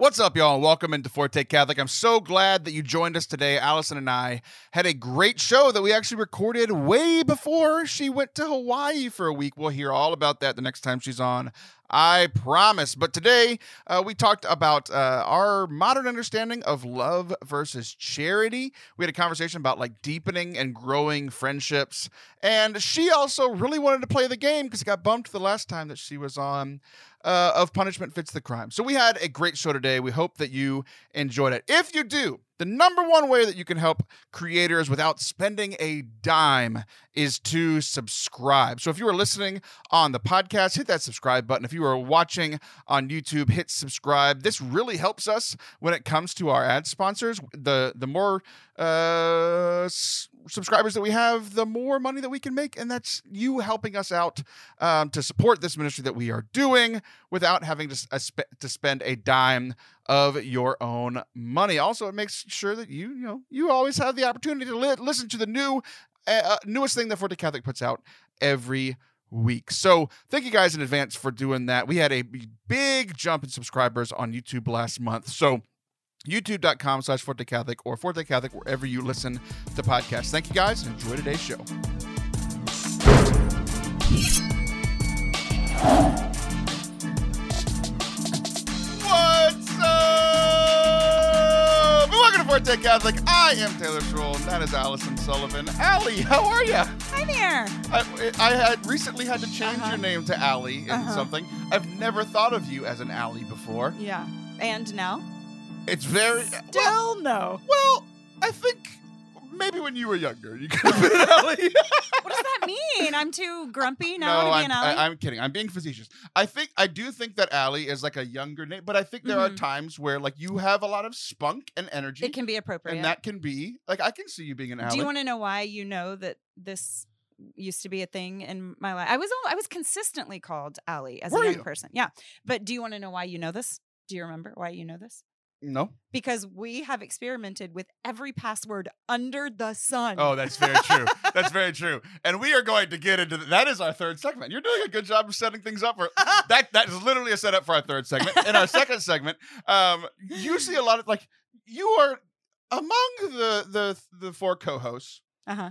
What's up, y'all? Welcome into Forte Catholic. I'm so glad that you joined us today. Allison and I had a great show that we actually recorded way before she went to Hawaii for a week. We'll hear all about that the next time she's on. I promise. But today uh, we talked about uh, our modern understanding of love versus charity. We had a conversation about like deepening and growing friendships. And she also really wanted to play the game because it got bumped the last time that she was on uh, of punishment fits the crime. So we had a great show today. We hope that you enjoyed it. If you do, the number one way that you can help creators without spending a dime is to subscribe. So if you are listening on the podcast, hit that subscribe button. If you are watching on YouTube, hit subscribe. This really helps us when it comes to our ad sponsors. The the more uh, s- subscribers that we have, the more money that we can make, and that's you helping us out um, to support this ministry that we are doing without having to, uh, spe- to spend a dime of your own money. Also, it makes sure that you you know you always have the opportunity to li- listen to the new uh, uh, newest thing that Forte Catholic puts out every week. So thank you guys in advance for doing that. We had a big jump in subscribers on YouTube last month. So youtube.com slash Forte Catholic or Forte Catholic wherever you listen to podcasts. Thank you guys enjoy today's show. Forte Catholic. I am Taylor Schroll, and that is Allison Sullivan. Allie, how are you? Hi there. I, I had recently had to change Uh-huh. your name to Allie in Uh-huh. something. I've never thought of you as an Allie before. Yeah. And now? It's very Still well. no. Well, I think maybe when you were younger, you could have been Allie. What does that mean? I'm too grumpy now no, to be I'm, an? I, am kidding. I'm being facetious. I think I do think that Allie is like a younger name, but I think there are Mhm. times where like you have a lot of spunk and energy, it can be appropriate. and that can be like I can see you being an Allie. Do you want to know why you know that this used to be a thing in my life? I was I was consistently called Allie as Were a young you? person. Yeah. But do you want to know why you know this? Do you remember why you know this? No. Because we have experimented with every password under the sun. Oh, that's very true. That's very true. And we are going to get into th- that. Is our third segment. You're doing a good job of setting things up for that. That is literally a setup for our third segment. In our second segment, um, you see a lot of like you are among the the the four co-hosts. Uh-huh.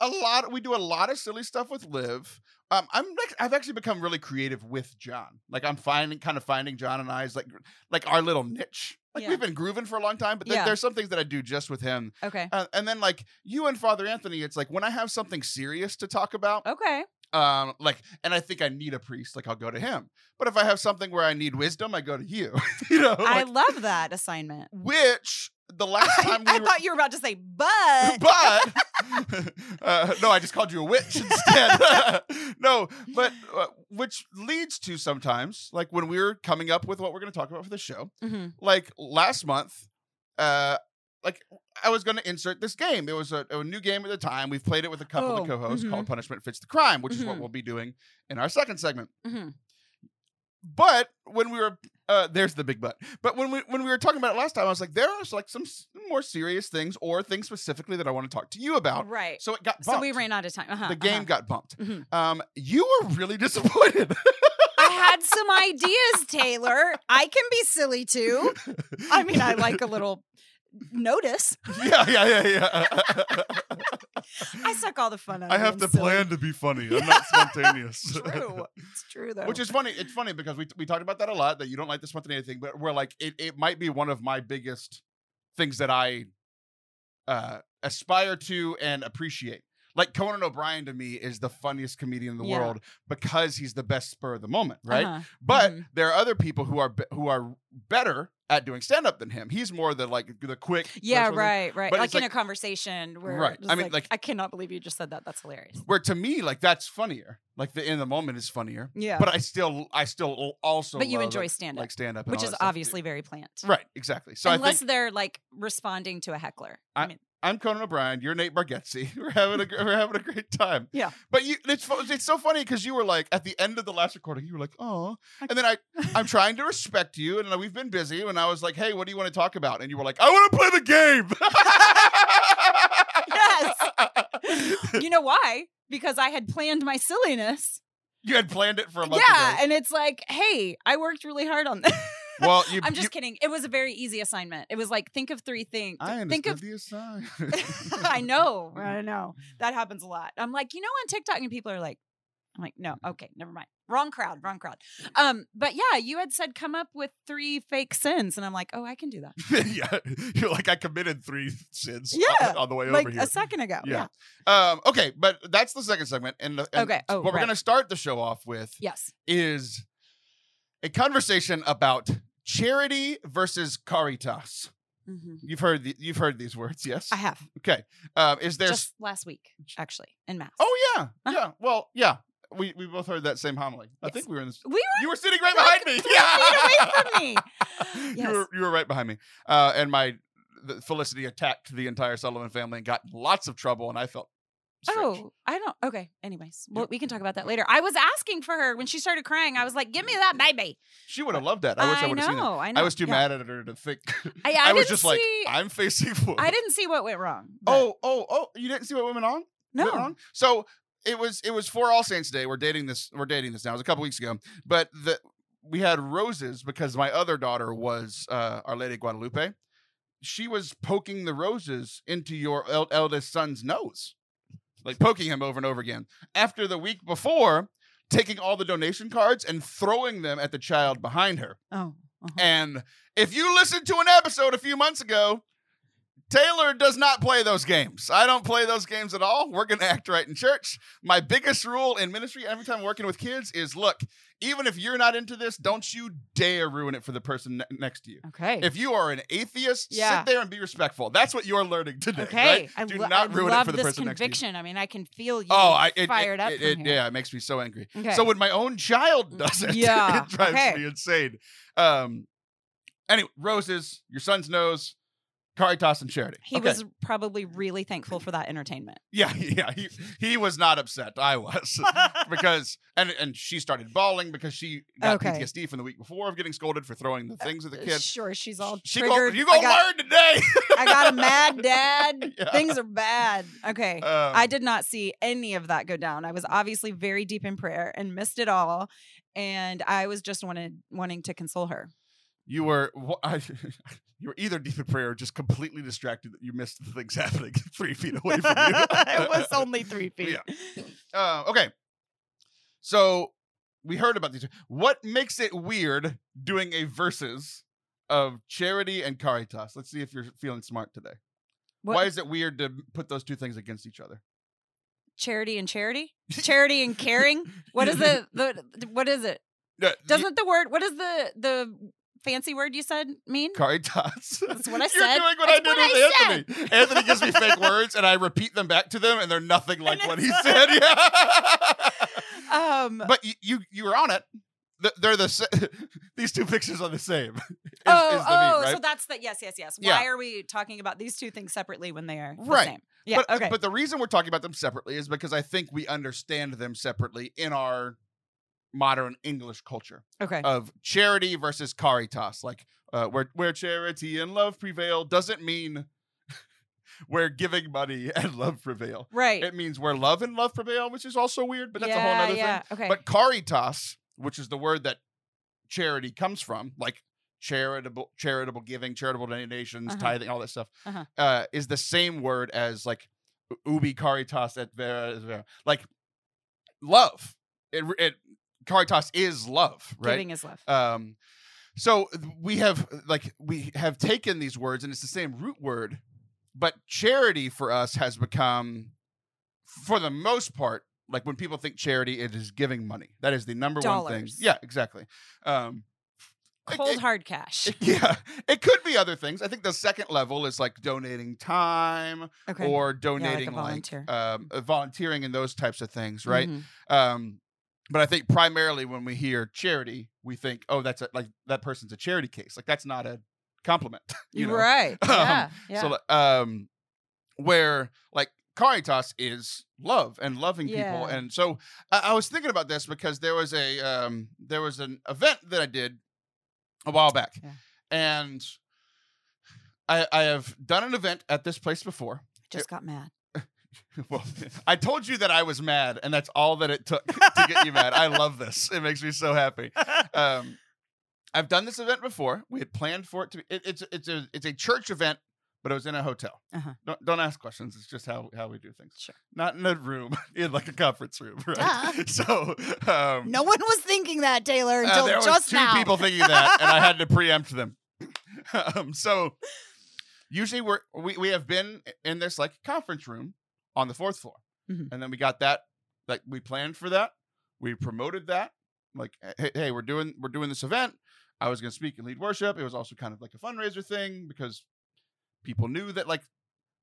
A lot. We do a lot of silly stuff with Liv. Um, I'm like, I've actually become really creative with John. Like I'm finding kind of finding John and I's like like our little niche. Like Yeah. we've been grooving for a long time, but th- Yeah. there's some things that I do just with him Okay. uh, and then like you and Father Anthony, it's like when I have something serious to talk about, Okay. Um, like, and I think I need a priest, like I'll go to him. But if I have something where I need wisdom, I go to you. you know, I like, love that assignment. which the last time we I were, thought you were about to say, but but uh, no, I just called you a witch instead. no, but uh, which leads to sometimes like when we were coming up with what we're going to talk about for the show, Mhm. like last month, uh, like I was going to insert this game. It was a, a new game at the time. We've played it with a couple Oh, of co-hosts mhm. called Punishment Fits the Crime, which is what Mhm. we'll be doing in our second segment. Mhm. But when we were uh, there's the big but. But when we when we were talking about it last time, I was like, there are like some more serious things or things specifically that I want to talk to you about. right. So it got So we ran out of time. Uh-huh, the game uh-huh. got bumped. Mhm. Um, you were really disappointed. I had some ideas, Taylor. I can be silly too. I mean, I like a little notice. yeah, yeah, yeah, yeah. I suck all the fun out I of have to plan to be funny. I'm not spontaneous. It's true. It's true though. Which is funny. It's funny because we we talked about that a lot. That you don't like the spontaneity thing, but we're like it. It might be one of my biggest things that I uh, aspire to and appreciate. Like Conan O'Brien to me is the funniest comedian in the Yeah. world because he's the best spur of the moment, right? Uh-huh. But Mhm. there are other people who are who are better at doing stand up than him. He's more the like the quick. Yeah, right, right. but Like in like- a conversation where Right. I mean, like- I cannot believe you just said that. That's hilarious. Where to me, like that's funnier. Like the in the moment is funnier. Yeah. But I still, I still also. But you enjoy stand-up, like stand up, which is obviously very planned. right. Exactly. So Unless think they're like responding to a heckler. I, I- mean, I'm Conan O'Brien. You're Nate Bargatze. We're having a we're having a great time. Yeah. But you, it's it's so funny because you were like at the end of the last recording, you were like, oh, and then I I'm trying to respect you, and we've been busy, and I was like, hey, what do you want to talk about? And you were like, I want to play the game. Yes. you know why? Because I had planned my silliness. You had planned it for a month Yeah, ago. and it's like, hey, I worked really hard on this. Well, you. I'm just you, kidding. It was a very easy assignment. It was like think of three things. I think of the assign. I know. I know. That happens a lot. I'm like, you know, on TikTok, and people are like, I'm like, no, okay, never mind. Wrong crowd, wrong crowd. Um, but yeah, you had said come up with three fake sins, and I'm like, oh, I can do that. yeah, you're like I committed three sins. Yeah, on, the way like over here. a second ago. Yeah. Yeah. Um, okay, but that's the second segment, and, the, and Okay. Oh, what we're gonna start the show off with Yes. is a conversation about charity versus caritas. Mhm. You've heard the, you've heard these words, yes? I have Okay. Um, is there? just last week, actually, in mass. oh yeah, Uh-huh. yeah. Well, yeah. We we both heard that same homily. I think we were in this. we were You were sitting right behind me. yeah. away from me. you were you were right behind me. Uh, and my the Felicity attacked the entire Sullivan family and got in lots of trouble, and I felt. Strange. Oh, I don't. Okay. Anyways, well, we can talk about that later. I was asking for her when she started crying. I was like, "Give me that baby." She would have loved that. I wish I, would have seen it. know. I know. I was too yeah. mad at her to think. I, I, I was didn't just like, see- I'm facing forward. I didn't see what went wrong. but- Oh, oh, oh! You didn't see what went on? no. Went on? So it was it was for All Saints Day. We're dating this. We're dating this now. It was a couple weeks ago, but the we had roses because my other daughter was uh, Our Lady of Guadalupe. She was poking the roses into your el- eldest son's nose, like poking him over and over again. After the week before, taking all the donation cards and throwing them at the child behind her. Oh. uh-huh. And if you listened to an episode a few months ago, Taylor does not play those games. I don't play those games at all. We're going to act right in church. My biggest rule in ministry, every time I'm working with kids, is look, even if you're not into this, don't you dare ruin it for the person ne- next to you. Okay. If you are an atheist, Yeah. sit there and be respectful. That's what you're learning today. okay. right? Do lo- not ruin it for the this person next to you. conviction. I mean, I can feel you Oh, I it, fired it, up it- from it- here. yeah, it makes me so angry. Okay. So when my own child does it, Yeah, it drives okay. me insane. Um, anyway, roses, your son's nose, Caritas and charity. he Okay. was probably really thankful for that entertainment. yeah, yeah. He he was not upset. I was because and and she started bawling because she got Okay. PTSD from the week before of getting scolded for throwing the things at the kids. Sure, she's all She go, triggered. you go I got, learn today. I got a mad dad. Yeah. Things are bad. Okay. Um, I did not see any of that go down. I was obviously very deep in prayer and missed it all. And I was just wanted wanting to console her. You were I, you were either deep in prayer or just completely distracted that you missed the things happening three feet away from you. it was only three feet. Uh, okay. So we heard about these. What makes it weird doing a versus of charity and caritas? Let's see if you're feeling smart today. What, Why is it weird to put those two things against each other? charity and charity? Charity and caring? What is the, the what is it? Doesn't the word what is the the fancy word you said mean? Caritas. That's what I said. You're said. doing what That's I did what with I Anthony. Anthony gives me fake words and I repeat them back to them and they're nothing like what he said. Yeah. Um but you, you you were on it. They're the these two pictures are the same. is- oh, is the oh, meme, right? so that's the yes, yes, yes. Yeah. Why are we talking about these two things separately when they are the Right. same? Yeah. but, okay. But the reason we're talking about them separately is because I think we understand them separately in our modern English culture okay. of charity versus caritas. Like uh, where where charity and love prevail doesn't mean where giving money and love prevail. right. It means where love and love prevail, which is also weird, but that's yeah, a whole other yeah. thing. Okay. But caritas, which is the word that charity comes from, like charitable charitable giving, charitable donations, Uh-huh. tithing, all that stuff, Uh-huh. uh, is the same word as like ubi caritas est vera, est vera. like love. It, it caritas is love, right? Giving is love. Um, so we have like we have taken these words, and it's the same root word, but charity for us has become, for the most part, like when people think charity, it is giving money. That is the number one thing. Yeah, exactly. Um, Cold it- hard cash. it- yeah, it could be other things. I think the second level is like donating time Okay. or donating like, volunteer. um, volunteering and those types of things, right? Mhm. Um, but I think primarily when we hear charity, we think, oh, that's a, like that person's a charity case. Like that's not a compliment. you know? Right. Um, Yeah. yeah. So, um, where like Caritas is love and loving people, and so I, I was thinking about this because there was a um, there was an event that I did a while back, Yeah. and I I have done an event at this place before. I Just got mad. Well, I told you that I was mad, and that's all that it took to get you mad. I love this. It makes me so happy. Um, I've done this event before. We had planned for it to be. It, it's it's a it's a church event, but it was in a hotel. Uh-huh. Don't don't ask questions. It's just how how we do things. Sure. Not in a room, in like a conference room, right? Duh. So um, No one was thinking that, Taylor, uh, until there was just two now. people thinking that, and I had to preempt them. um, so usually we're we, we have been in this like conference room on the fourth floor, Mhm. and then we got that like we planned for that, we promoted that. Like, hey, hey, we're doing we're doing this event. I was going to speak and lead worship. It was also kind of like a fundraiser thing because people knew that like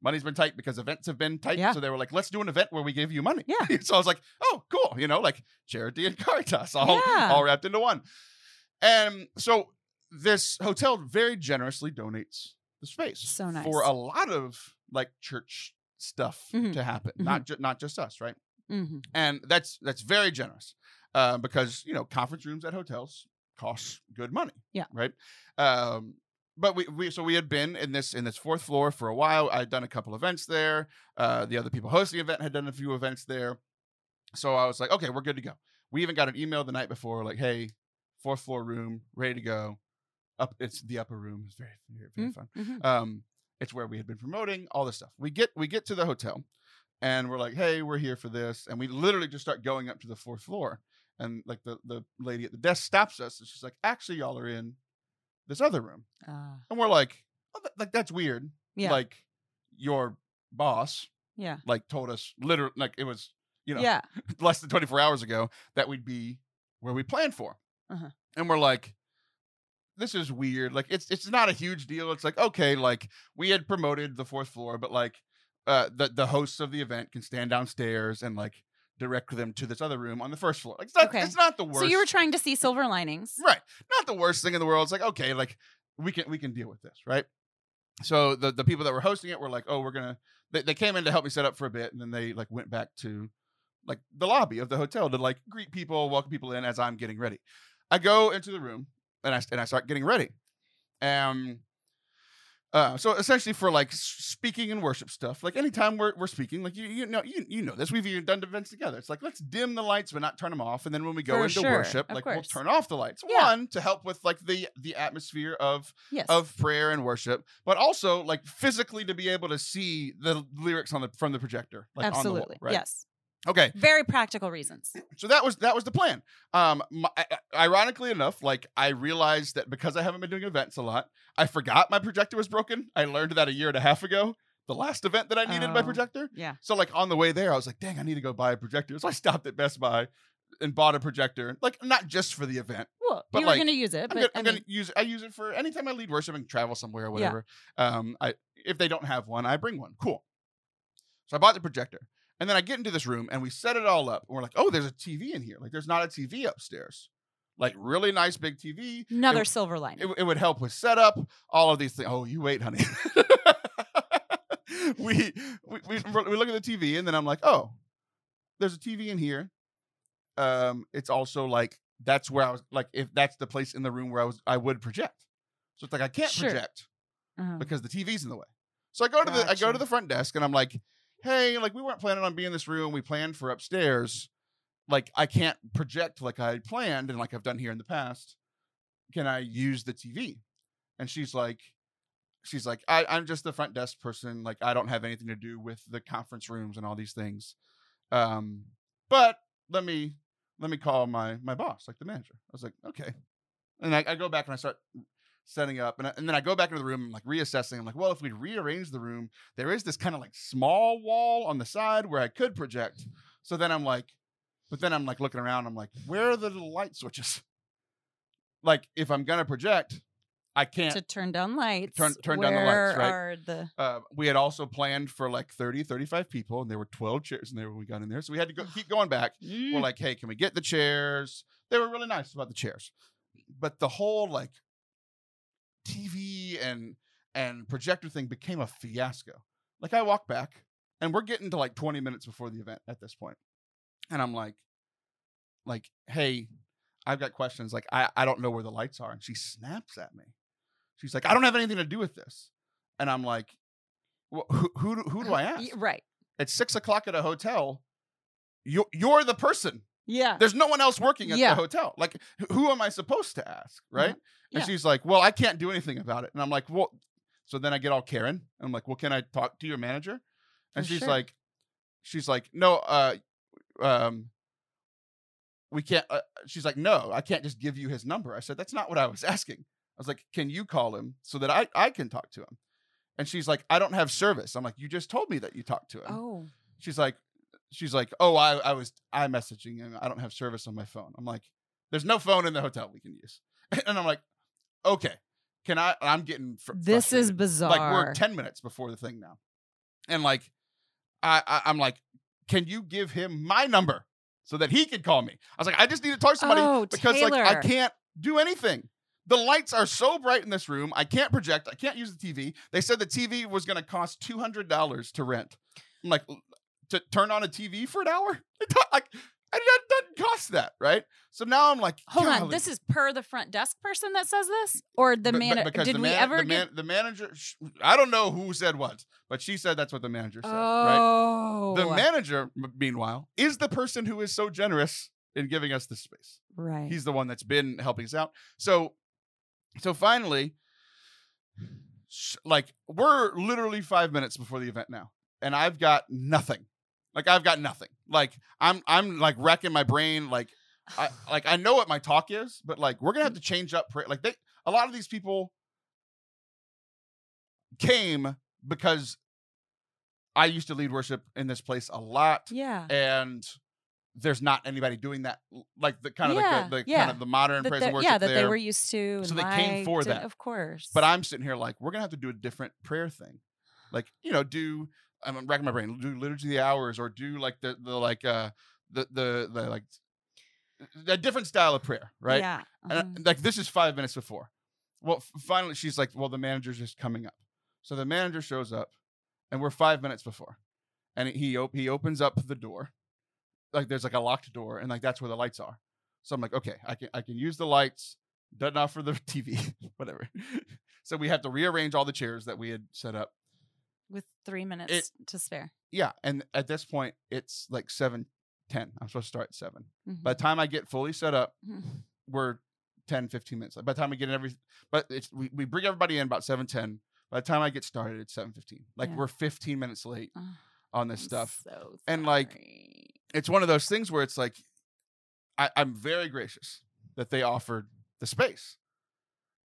money's been tight because events have been tight. Yeah. So they were like, let's do an event where we give you money. Yeah. so I was like, oh, cool. You know, like charity and Caritas all, Yeah. all wrapped into one. And so this hotel very generously donates the space So nice. for a lot of like church stuff Mhm. to happen, not ju- not just us, right? hmm and that's that's very generous uh, because you know conference rooms at hotels cost good money Yeah. right? Um, but we, we so we had been in this in this fourth floor for a while. I'd done a couple events there uh, the other people hosting the event had done a few events there. So i was like okay we're good to go. We even got an email the night before like hey fourth floor room ready to go. Up it's the upper room it's very very, very fun. hmm um it's where we had been promoting all this stuff we get we get to the hotel and we're like hey we're here for this and we literally just start going up to the fourth floor and like the the lady at the desk stops us and she's like actually y'all are in this other room Uh, and we're like oh, that, like that's weird yeah. like your boss yeah. like told us literally like it was you know yeah. less than 24 hours ago that we'd be where we planned for. Uh-huh. And we're like, this is weird. Like it's it's not a huge deal. It's like, okay, like we had promoted the fourth floor, but like uh the, the hosts of the event can stand downstairs and like direct them to this other room on the first floor. Like it's not, Okay. it's not the worst. So you were trying to see silver linings. Right. Not the worst thing in the world. It's like, okay, like we can we can deal with this, right? So the the people that were hosting it were like, oh, we're gonna they, they came in to help me set up for a bit, and then they like went back to like the lobby of the hotel to like greet people, welcome people in as I'm getting ready. I go into the room and I and I start getting ready. Um uh, so essentially for like speaking and worship stuff, like anytime we're, we're speaking, like you you know you, you know this, we've even done events together. It's like let's dim the lights but not turn them off, and then when we go For into sure, worship, of like course. we'll turn off the lights. Yeah. One to help with like the the atmosphere of Yes. of prayer and worship, but also like physically to be able to see the lyrics on the from the projector, like on the wall, Absolutely. right? Yes. Okay, Very practical reasons. so that was that was the plan. Um, my, ironically enough, like I realized that because I haven't been doing events a lot, I forgot my projector was broken. I learned that a year and a half ago. The last event that I needed my Oh. projector. Yeah. So like on the way there, I was like, dang, I need to go buy a projector. So I stopped at Best Buy and bought a projector, like not just for the event. Well, But, you were like, going to use it, I'm, but gonna, I'm mean, gonna use I use it for anytime I lead worship and travel somewhere or Yeah. whatever. Um, I if they don't have one, I bring one. Cool. So I bought the projector, and then I get into this room and we set it all up. And we're like, oh, there's a TV in here. Like, there's not a TV upstairs. Like, really nice big TV. another it- silver lining. It, it would help with setup. All of these things. Oh, you wait, honey. we, we we we look at the TV and then I'm like, oh, there's a TV in here. Um, it's also like that's where I was like, if that's the place in the room where I was, I would project. So it's like I can't Sure. project Uh-huh. because the TV's in the way. So I go to the I go to the front desk and I'm like, hey, like we weren't planning on being in this room. We planned for upstairs. Like I can't project like I planned and like I've done here in the past. Can I use the TV? And she's like, she's like, I, I'm just the front desk person. Like I don't have anything to do with the conference rooms and all these things. Um, but let me let me call my my boss, like the manager. I was like, okay. And I, I go back and I start setting up and, I, and then i go back into the room and like reassessing i'm like well if we rearrange the room there is this kind of like small wall on the side where i could project so then i'm like but then i'm like looking around i'm like where are the little light switches like if i'm gonna project i can't to turn down lights. turn- turn down the lights, right? Are the uh, we had also planned for like 30 35 people and there were 12 chairs in there when we got in there so we had to go keep going back we're like, hey, can we get the chairs? They were really nice about the chairs. But the whole like TV and and projector thing became a fiasco. Like I walk back and we're getting to like 20 minutes before the event at this point. And I'm like, like, hey, I've got questions. Like, I, I don't know where the lights are. And she snaps at me. She's like, I don't have anything to do with this. And I'm like, well, who, who, do- who do I ask? Right. At six o'clock at a hotel, you're, you're the person Yeah. There's no one else working at Yeah. the hotel. Like, who am I supposed to ask? Right? And Yeah. she's like, well, I can't do anything about it. And I'm like, well, so then I get all Karen. And I'm like, well, can I talk to your manager? And For she's sure. like, she's like, no, uh, um, we can't. Uh, she's like, no, I can't just give you his number. I said, that's not what I was asking. I was like, can you call him so that I, I can talk to him? And she's like, I don't have service. I'm like, you just told me that you talked to him. Oh. She's like, she's like, oh, I, I was I messaging him. I don't have service on my phone. I'm like, there's no phone in the hotel we can use. And I'm like, okay, can I? I'm getting fr- This is bizarre. Like we're ten minutes before the thing now, and like, I, I I'm like, can you give him my number so that he can call me? I was like, I just need to talk to somebody Oh, because like I can't do anything. The lights are so bright in this room. I can't project. I can't use the TV. They said the TV was going to cost two hundred dollars to rent. I'm like, to turn on a TV for an hour? Like, I that doesn't cost that, right? So now I'm like, Hold on. This is per the front desk person that says this, or the Be- be- man? Did the we ever the, get? the manager? sh- I don't know who said what, but she said that's what the manager said. Right? oh. The manager, meanwhile, is the person who is so generous in giving us this space. right. He's the one that's been helping us out. So, so finally, sh- like we're literally five minutes before the event now, and I've got nothing. Like I've got nothing. Like I'm, I'm like wrecking my brain. Like, I, like I know what my talk is, but like we're gonna have mm. to change up. Like they, a lot of these people came because I used to lead worship in this place a lot yeah. and there's not anybody doing that like the kind of Yeah, like the, the yeah. kind of the modern That praise and worship yeah, that there. they were used to. And So they came for that. Of course. but I'm sitting here like we're gonna have to do a different prayer thing, like you know do I'm racking my brain do liturgy of the hours or do like the the like uh the the the like a different style of prayer, right? Yeah. And I- mhm. like this is five minutes before. Well, f- finally she's like, well, the manager's just coming up. So the manager shows up, and we're five minutes before, and he op- he opens up the door, like there's like a locked door, and like that's where the lights are. So I'm like, okay, I can I can use the lights. Doesn't offer the TV, whatever. so we have to rearrange all the chairs that we had set up. With three minutes to spare. Yeah, and at this point it's like seven ten. I'm supposed to start at 7 Mhm. By the time I get fully set up, Mhm. we're 10 15 minutes by the time we get in every but it's we, we bring everybody in about 7 10 by the time i get started it's 7 15 like Yeah. we're 15 minutes late Ugh, on this I'm stuff so And, like, it's one of those things where it's like I, i'm very gracious that they offered the space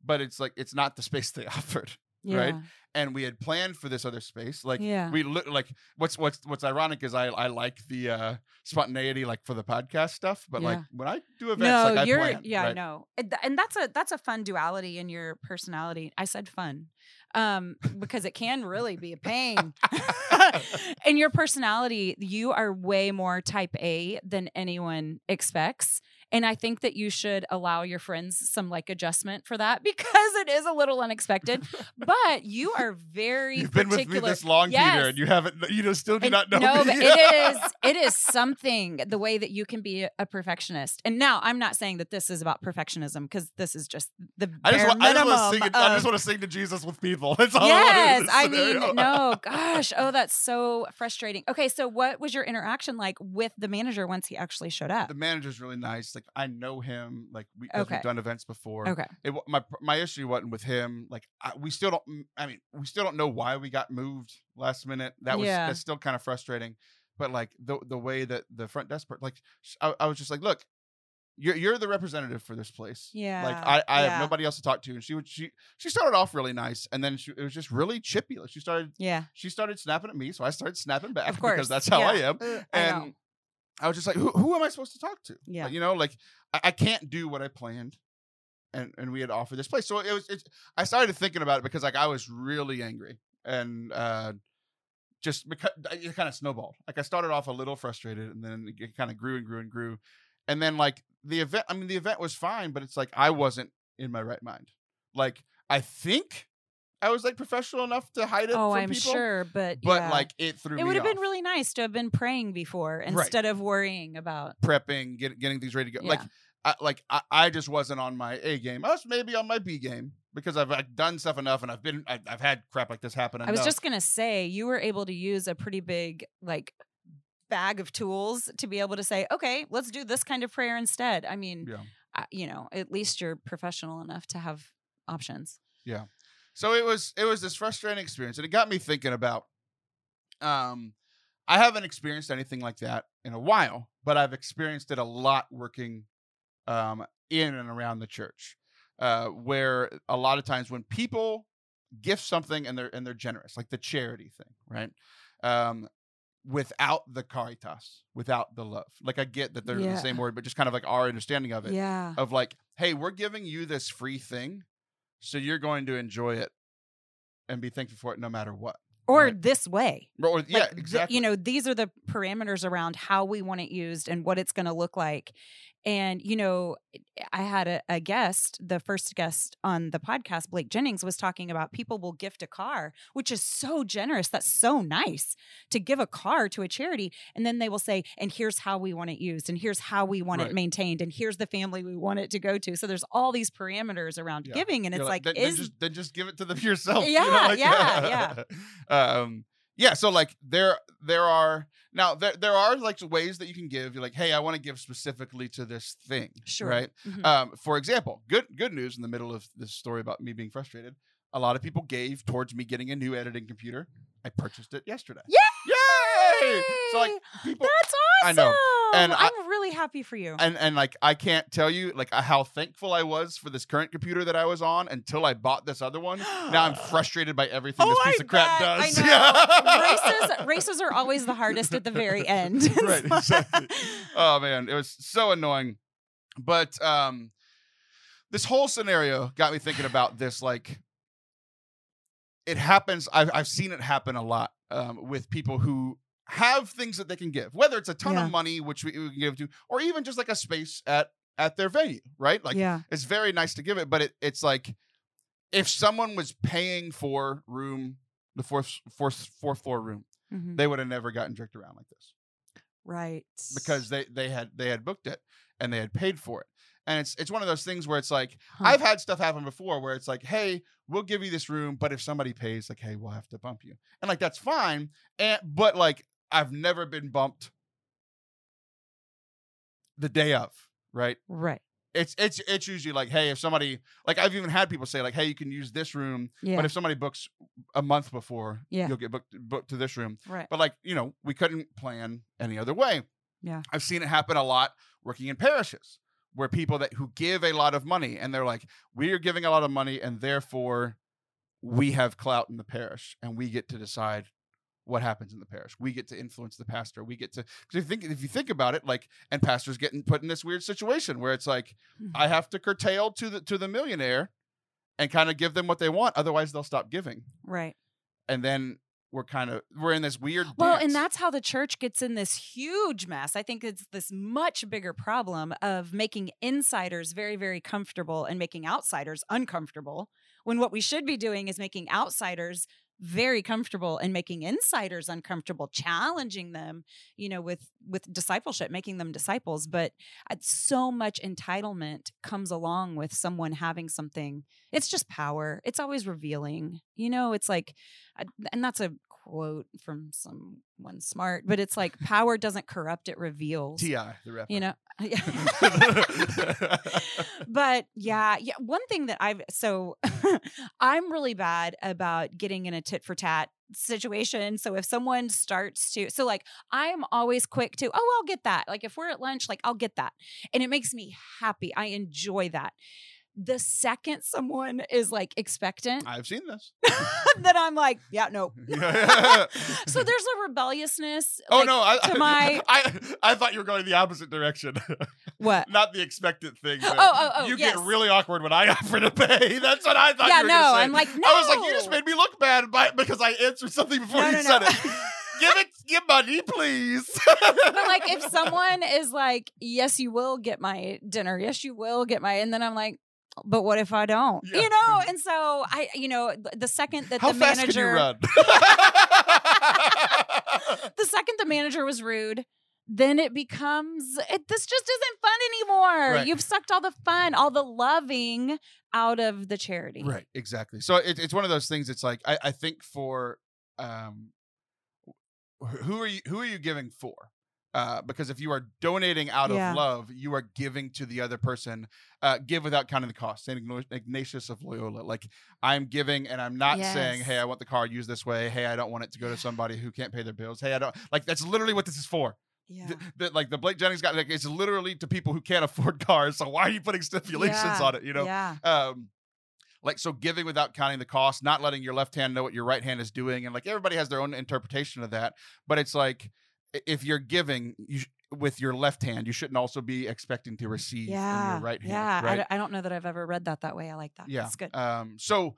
but it's like it's not the space they offered right? Yeah. and we had planned for this other space like Yeah. we look like what's what's what's ironic is i i like the uh spontaneity like for the podcast stuff but like when i do events no, like you're plan yeah, I right? know, and, and that's a that's a fun duality in your personality. I said fun, um, because it can really be a pain. in your personality, you are way more type A than anyone expects. And I think that you should allow your friends some like adjustment for that because it is a little unexpected. but you are very You've been with me this long, Peter, and you haven't. You know, still do And- not know. no, me. but it is it is something the way that you can be a, perfectionist. And now I'm not saying that this is about perfectionism because this is just the I just, bare want, I just minimum. want to sing. It, I just want to sing to Jesus with people. That's all. yes, I, I want in this mean, no, gosh, oh, that's so frustrating. Okay, so what was your interaction like with the manager once he actually showed up? The manager's really nice. Like I know him. Like we, Okay. we've done events before. Okay, It, my my issue wasn't with him. Like I, we still don't. I mean, we still don't know why we got moved last minute. That was Yeah. that's still kind of frustrating. But like the the way that the front desk, per- like I, I was just like, look, you're you're the representative for this place. Yeah. Like Yeah, I, I yeah. have nobody else to talk to, and she would she she started off really nice, and then she, it was just really chippy. Like she started yeah, she started snapping at me, so I started snapping back of course, because that's how I am. Uh, I. And I was just like, who, who am I supposed to talk to? Yeah. Like, you know, like I, I can't do what I planned. And and we had offered this place. So it was it's I started thinking about it because like I was really angry. And uh just because it kind of snowballed. Like I started off a little frustrated and then it kind of grew and grew and grew. And then like the event, I mean, the event was fine, but it's like I wasn't in my right mind. Like I think I was like professional enough to hide it. oh, I'm people, sure, but But yeah. like it threw it would have been really nice to have been praying before instead of worrying about. prepping, get, getting things ready to go. Like, Yeah. I, like I, I just wasn't on my A game. I was maybe on my B game because I've, like, done stuff enough, and I've been I've, I've had crap like this happen. I was just gonna say you were able to use a pretty big like bag of tools to be able to say, okay, let's do this kind of prayer instead. I mean, Yeah. I- you know, at least you're professional enough to have options. Yeah. So it was it was this frustrating experience, and it got me thinking about. Um, I haven't experienced anything like that in a while, but I've experienced it a lot working, um, in and around the church, uh, where a lot of times when people gift something and they're and they're generous, like the charity thing, right? Um, without the caritas, without the love, like I get that they're Yeah. the same word, but just kind of like our understanding of it Yeah. of like, hey, we're giving you this free thing, so you're going to enjoy it and be thankful for it no matter what. Or Right. this way. Or, yeah, Like, th- exactly. you know, these are the parameters around how we want it used and what it's going to look like. And, you know, I had a, a guest, the first guest on the podcast, Blake Jennings, was talking about people will gift a car, which is so generous. That's so nice to give a car to a charity. And then they will say, and here's how we want it used, and here's how we want Right. it maintained, and here's the family we want it to go to. So there's all these parameters around Yeah. giving. And You're it's like, then, is then just then just give it to them yourself. you know, Yeah, like, yeah, um, yeah. So like there there are now there there are like ways that you can give. You're like, hey, I want to give specifically to this thing, sure. right? Mhm. Um, for example, good good news in the middle of this story about me being frustrated. A lot of people gave towards me getting a new editing computer. I purchased it yesterday. yeah Yay! So like people That's awesome. I know. And I- I'm really happy for you. and and like I can't tell you like uh, how thankful I was for this current computer that I was on until I bought this other one. Now I'm frustrated by everything Oh, this piece I of crap bet. does. I know. races races are always the hardest at the very end. right, exactly. Oh man, it was so annoying. But um this whole scenario got me thinking about this like it happens I've I've seen it happen a lot um with people who have things that they can give, whether it's a ton Yeah. of money which we, we can give to or even just like a space at at their venue, right? Like yeah. it's very nice to give it, but it, it's like if someone was paying for room, the fourth fourth fourth floor room, Mhm. they would have never gotten jerked around like this Right. because they they had they had booked it and they had paid for it. And it's it's one of those things where it's like Huh. I've had stuff happen before where it's like, hey, we'll give you this room, but if somebody pays, like, hey, we'll have to bump you, and like that's fine. And but like I've never been bumped the day of, right? right. It's it's it's usually like, hey, if somebody like I've even had people say like, hey, you can use this room, Yeah. but if somebody books a month before, Yeah. you'll get booked booked to this room. right. But like, you know, we couldn't plan any other way. Yeah. I've seen it happen a lot working in parishes where people that who give a lot of money and they're like, we are giving a lot of money and therefore we have clout in the parish and we get to decide what happens in the parish. We get to influence the pastor. We get to because if you think if you think about it, like and pastors getting put in this weird situation where it's like Mhm. I have to curtail to the to the millionaire and kind of give them what they want, otherwise they'll stop giving. right. And then we're kind of we're in this weird Well, dance. and that's how the church gets in this huge mess. I think it's this much bigger problem of making insiders very, very comfortable and making outsiders uncomfortable. When what we should be doing is making outsiders very comfortable and making insiders uncomfortable challenging them you know with with discipleship making them disciples but so much entitlement comes along with someone having something. It's just power. It's always revealing you know it's like uh, and that's a quote from someone smart but it's like power doesn't corrupt it reveals. T.I. the rapper. you know but yeah yeah one thing that i've so i'm really bad about getting in a tit for tat situation so if someone starts to so like i'm always quick to oh i'll get that. Like if we're at lunch like i'll get that. And it makes me happy i enjoy that the second someone is like expectant I've seen this. then i'm like yeah no oh so there's a rebelliousness oh, like, no, I, to my- I I thought you were going the opposite direction. what Not the expected thing. Oh, oh, oh, You yes. get really awkward when I offer to pay. That's what I thought. yeah you were no i'm like no I was like, you just made me look bad by, because I answered something before No, you no, said no. it. give it, give money, please. but like if someone is like, yes, you will get my dinner. Yes, you will get my, and then I'm like, but what if I don't? Yeah. You know, and so I, you know, the second that How the manager, can you run? the second the manager was rude, then it becomes it, this just isn't fun anymore. Right. You've sucked all the fun, all the loving out of the charity. Right, exactly. So it, it's one of those things. It's like I, I think for um, who are you who are you giving for? Uh, because if you are donating out Yeah. of love, you are giving to the other person. Uh, give without counting the cost. Saint Ignatius of Loyola. Like I'm giving, and I'm not saying, "Hey, I want the car used this way." Hey, I don't want it to go to somebody who can't pay their bills. Hey, I don't like. That's literally what this is for. Yeah. Th- th- like the Blake Jennings guy, like it's literally to people who can't afford cars. So why are you putting stipulations Yeah. on it? You know, Yeah. um like so giving without counting the cost not letting your left hand know what your right hand is doing and like everybody has their own interpretation of that but it's like if you're giving you sh- with your left hand you shouldn't also be expecting to receive in Yeah. your right hand yeah. I right d- I, don't know that I've ever read that that way. I like that. yeah That's good. um so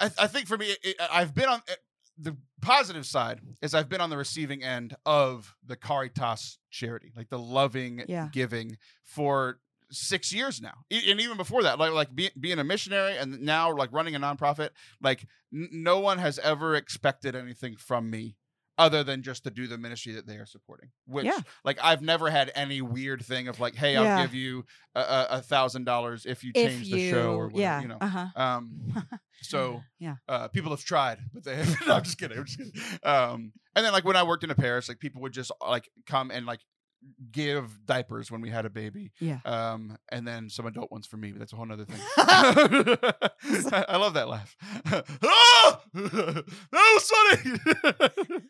i, I think for me it, it- i've been on it- the positive side is i've been on the receiving end of the caritas charity like the loving Yeah. giving for six years now E- and even before that like like be, being a missionary and now like running a nonprofit like n- no one has ever expected anything from me other than just to do the ministry that they are supporting which Yeah. like i've never had any weird thing of like hey i'll Yeah. give you a- thousand dollars if you if change you, the show or whatever, yeah. you know Uh huh. um so Yeah. uh, people have tried, but they have. no, I'm just kidding. I'm just kidding. Um, and then like when I worked in a parish, like people would just like come and like give diapers when we had a baby. Yeah. Um, and then some adult ones for me, but that's a whole other thing. I I love that laugh. ah! that was funny.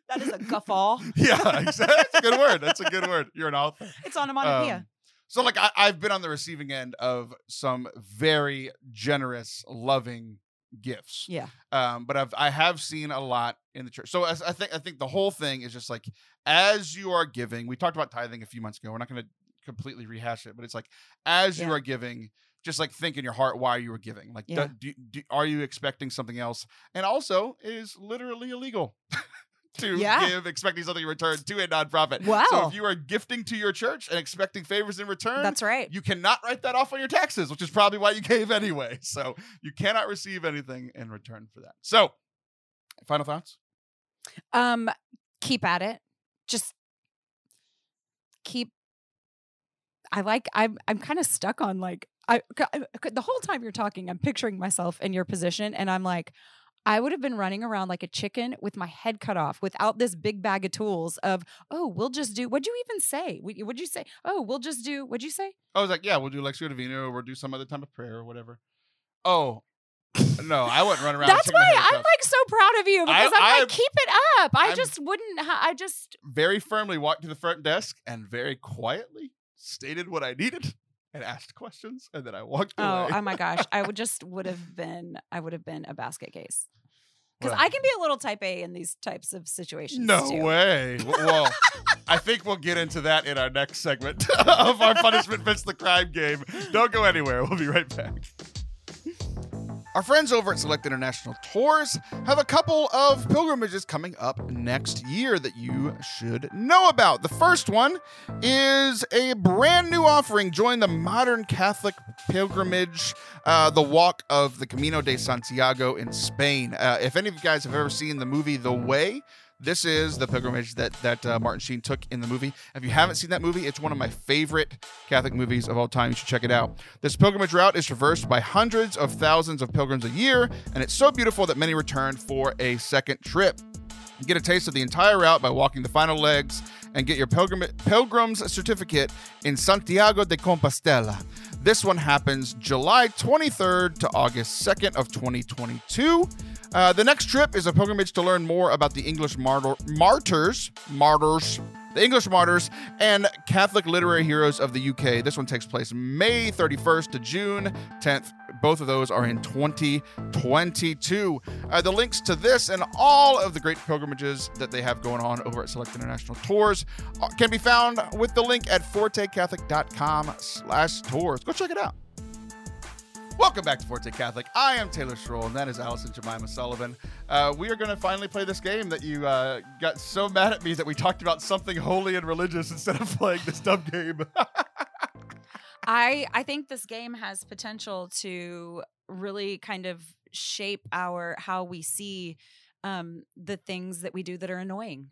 That is a guffaw. yeah, exactly. That's a good word. That's a good word. You're an author. It's onomatopoeia. Um, so like I, I've been on the receiving end of some very generous, loving gifts. yeah. Um, but I've I have seen a lot in the church. So as I think I think the whole thing is just like as you are giving. We talked about tithing a few months ago. We're not going to completely rehash it, but it's like as you are giving, just like think in your heart why you were giving. Like, Yeah. do, do, are you expecting something else? And also, it is literally illegal. To Yeah. give expecting something in return to a nonprofit. Wow. So if you are gifting to your church and expecting favors in return, That's right. you cannot write that off on your taxes, which is probably why you gave anyway. So you cannot receive anything in return for that. So, final thoughts? Um, keep at it. Just keep. I like. I'm. I'm kind of stuck on like. I the whole time you're talking, I'm picturing myself in your position, and I'm like, I would have been running around like a chicken with my head cut off, without this big bag of tools. Of oh, we'll just do. What'd you even say? What- What'd you say? Oh, we'll just do. What'd you say? I was like, yeah, we'll do Lectio Divina or we'll do some other time of prayer or whatever. Oh, no, I wouldn't run around. That's why I'm like so proud of you because I, am like, keep it up. I I'm- just wouldn't. I just. very firmly walked to the front desk and very quietly stated what I needed and asked questions. And then I walked Oh, away. oh my gosh! I would just would have been. I would have been a basket case because Well. I can be a little type A in these types of situations. No too. way. Well, I think we'll get into that in our next segment of our punishment fits the crime game. Don't go anywhere. We'll be right back. Our friends over at Select International Tours have a couple of pilgrimages coming up next year that you should know about. The first one is a brand new offering. Join the modern Catholic pilgrimage, uh, the walk of the Camino de Santiago in Spain. Uh, if any of you guys have ever seen the movie The Way, this is the pilgrimage that that uh, Martin Sheen took in the movie. If you haven't seen that movie, it's one of my favorite Catholic movies of all time. You should check it out. This pilgrimage route is traversed by hundreds of thousands of pilgrims a year, and it's so beautiful that many return for a second trip. Get a taste of the entire route by walking the final legs and get your pilgrim- pilgrim's certificate in Santiago de Compostela. This one happens July 23rd to August 2nd of 2022. Uh, the next trip is a pilgrimage to learn more about the English martyr- martyrs, martyrs, the English martyrs, and Catholic literary heroes of the UK. This one takes place May 31st to June 10th. Both of those are in 2022. Uh, the links to this and all of the great pilgrimages that they have going on over at Select International Tours can be found with the link at fortecatholic.com slash tours. Go check it out. Welcome back to Forte Catholic. I am Taylor Schroll, and that is Allison Jemima Sullivan. Uh, we are going to finally play this game that you uh, got so mad at me that we talked about something holy and religious instead of playing this dumb game. I I think this game has potential to really kind of shape our how we see um the things that we do that are annoying.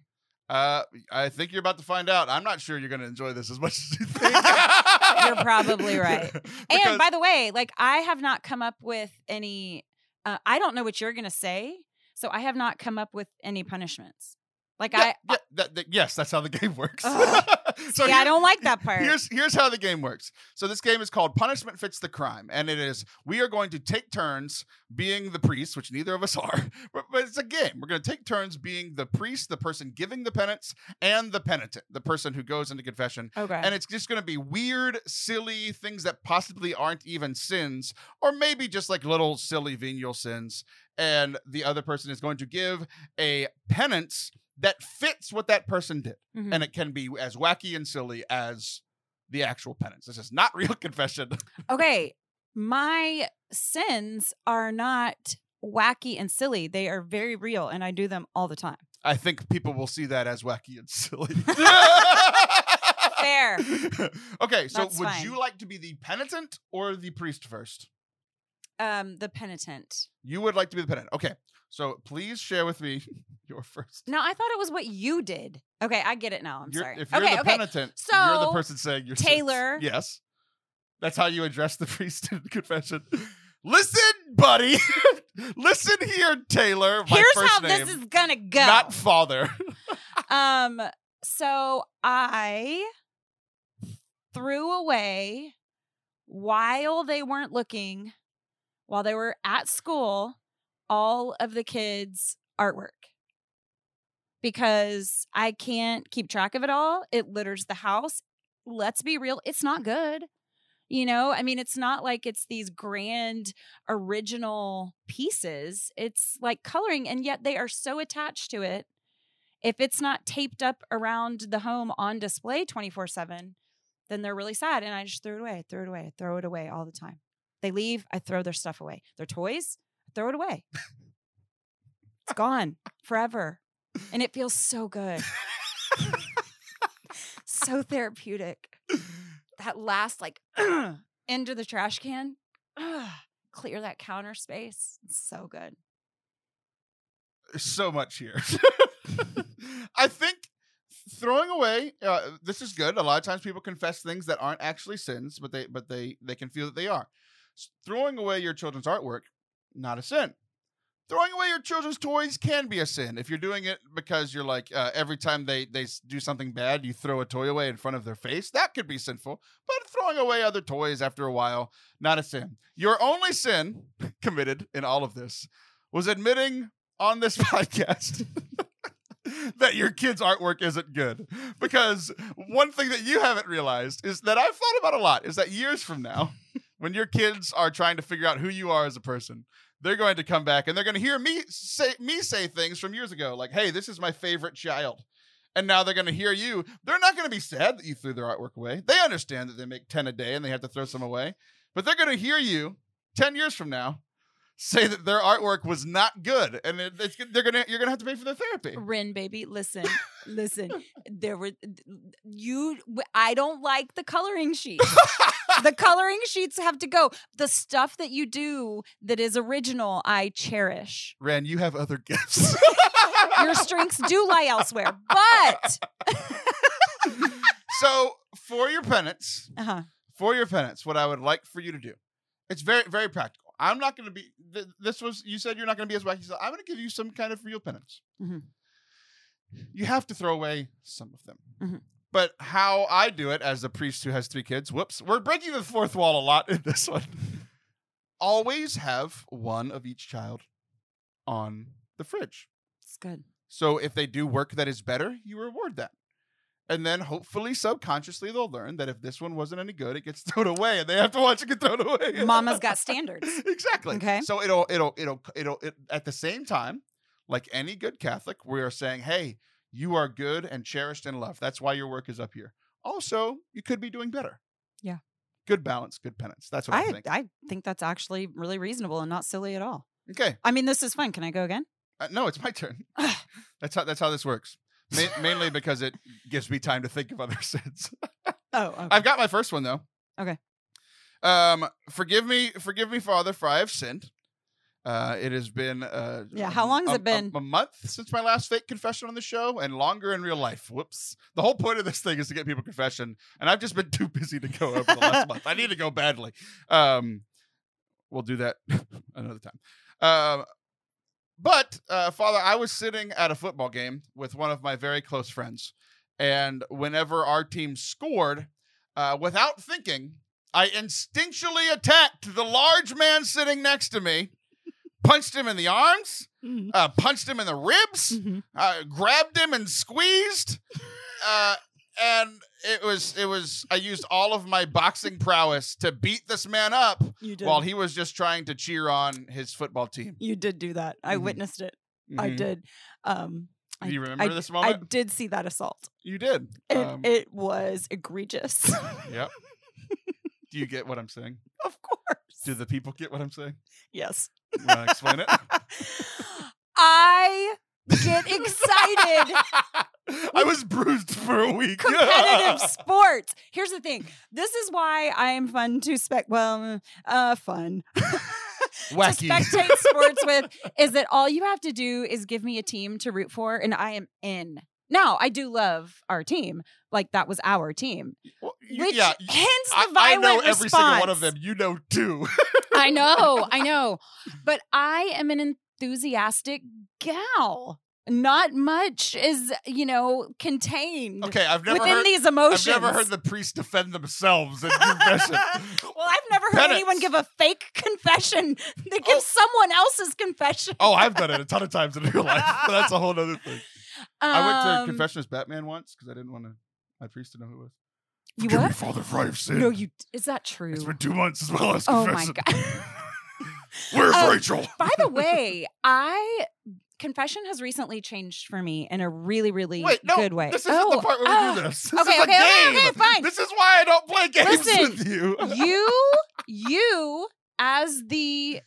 uh, I think you're about to find out. I'm not sure you're going to enjoy this as much as you think. You're probably right. Because- and by the way, like I have not come up with any uh, I don't know what you're going to say, so I have not come up with any punishments. Like Yeah, I, yeah, that, that- yes, that's how the game works. So yeah, I don't like that part. Here's here's how the game works. So this game is called Punishment Fits the Crime, and it is we are going to take turns being the priest, which neither of us are, but, but it's a game. We're going to take turns being the priest, the person giving the penance, and the penitent, the person who goes into confession. okay. And it's just going to be weird, silly things that possibly aren't even sins, or maybe just like little silly venial sins. And the other person is going to give a penance that fits what that person did Mhm. and it can be as wacky and silly as the actual penance. This is not real confession. okay, my sins are not wacky and silly. They are very real, and I do them all the time. I think people will see that as wacky and silly. Fair. okay, so That's would fine. you like to be the penitent or the priest first? Um, the penitent. You would like to be the penitent. Okay, so please share with me your first. No, I thought it was what you did. Okay, I get it now. I'm You're- sorry. If you're okay, the okay. penitent, you're the person saying your Taylor- Yes, that's how you address the priest in confession. Listen, buddy. Listen here, Taylor. My Here's first how name, this is gonna go. not father. um, so I threw away while they weren't looking, while they were at school, all of the kids' artwork because I can't keep track of it all. It litters the house. Let's be real, it's not good. You know, I mean, it's not like it's these grand original pieces. It's like coloring, and yet they are so attached to it. If it's not taped up around the home on display 24 7, then they're really sad. And I just throw it away, throw it away, throw it away all the time. They leave, I throw their stuff away. Their toys, I throw it away. it's gone forever. And it feels so good. so therapeutic. That last, like, into the trash can, clear that counter space. It's so good. so much here. I think throwing away uh, this is good. A lot of times people confess things that aren't actually sins, but they but they they can feel that they are. Throwing away your children's artwork, not a sin. Throwing away your children's toys can be a sin if you're doing it because you're like uh, every time they they do something bad, you throw a toy away in front of their face. That could be sinful. But throwing away other toys after a while, not a sin. Your only sin committed in all of this was admitting on this podcast that your kid's artwork isn't good. Because one thing that you haven't realized is that I've thought about a lot is that years from now, when your kids are trying to figure out who you are as a person, they're going to come back and they're going to hear me say me say things from years ago like, "Hey, this is my favorite child." And now they're going to hear you. They're not going to be sad that you threw their artwork away. They understand that they make 10 a day and they have to throw some away. But they're going to hear you 10 years from now say that their artwork was not good and it, it's, they're to you're going to have to pay for their therapy. Ren, baby, listen, listen. There were you. I don't like the coloring sheets. the coloring sheets have to go. The stuff that you do that is original, I cherish. Ren, you have other gifts. Your strengths do lie elsewhere, but so for your penance, uh-huh. for your penance, what I would like for you to do, it's very, very practical. I'm not going to be. Th- this was you said you're not going to be as wacky. So I'm going to give you some kind of real penance. Mhm. You have to throw away some of them. Mhm. But how I do it as a priest who has three kids, whoops, we're breaking the fourth wall a lot in this one. Always have one of each child on the fridge. it's good. So if they do work that is better, you reward that. And then hopefully subconsciously they'll learn that if this one wasn't any good, it gets thrown away and they have to watch it get thrown away. Mama's got standards. exactly. Okay. So it'll it'll it'll it'll it, at the same time, like any good Catholic, we are saying, hey, you are good and cherished and loved. That's why your work is up here. Also, you could be doing better. Yeah. Good balance, good penance. That's what I, I think. I think that's actually really reasonable and not silly at all. okay. I mean, this is fun. Can I go again? Uh, no, it's my turn. that's how that's how this works. Ma- mainly because it gives me time to think of other sins. Oh, okay. I've got my first one though. Okay. Um, forgive me, forgive me, Father, for I have sinned. Uh, it has been uh, Yeah, a- how long has a- it been? A, a month since my last fake confession on the show, and longer in real life. Whoops! The whole point of this thing is to get people confession, and I've just been too busy to go over the last month. I need to go badly. Um, we'll do that another time. Um, but uh, Father, I was sitting at a football game with one of my very close friends, and whenever our team scored, uh, without thinking, I instinctually attacked the large man sitting next to me, punched him in the arms, Mhm. uh, punched him in the ribs, Mhm. uh, grabbed him and squeezed, uh, and it was it was I used all of my boxing prowess to beat this man up while he was just trying to cheer on his football team. you did do that. I Mhm. witnessed it. I Mhm. did. Um, Do you I- remember I, this moment? I did see that assault. you did. It, Um, it was egregious. yep. Do you get what I'm saying? of course. Do the people get what I'm saying? yes. You want to explain it? I get excited. I was bruised for a week. competitive sports. Here's the thing. This is why I am fun to spec. Well, uh, fun. Wacky. to spectate sports with is that all you have to do is give me a team to root for, and I am in. Now, I do love our team. Like that was our team. Well, you- Which yeah, hence the I, I know every single one of them. You know too. I know, I know. But I am an enthusiastic gal. Not much is, you know, contained Okay, I've never within heard. these emotions. I've never heard the priest defend themselves in confession. well, I've never heard anyone give a fake confession that gives someone else's confession. oh, I've done it a ton of times in real life, but that's a whole other thing. I went to Um, confession as Batman once because I didn't want to, my priest to know who it was. You Forgive me. Father, for I have sinned. No, you. Is that true? It's been two months as well as Oh my god. Where's Um, Rachel? By the way, I confession has recently changed for me in a really, really Wait, no, good way. this isn't oh, the part where we do this. This okay, is a okay, okay, game. okay, fine. This is why I don't play games Listen, with you. you, you, as the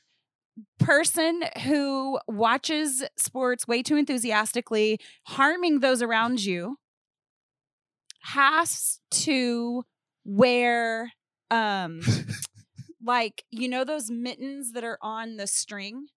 person who watches sports way too enthusiastically, harming those around you, has to wear um like you know those mittens that are on the string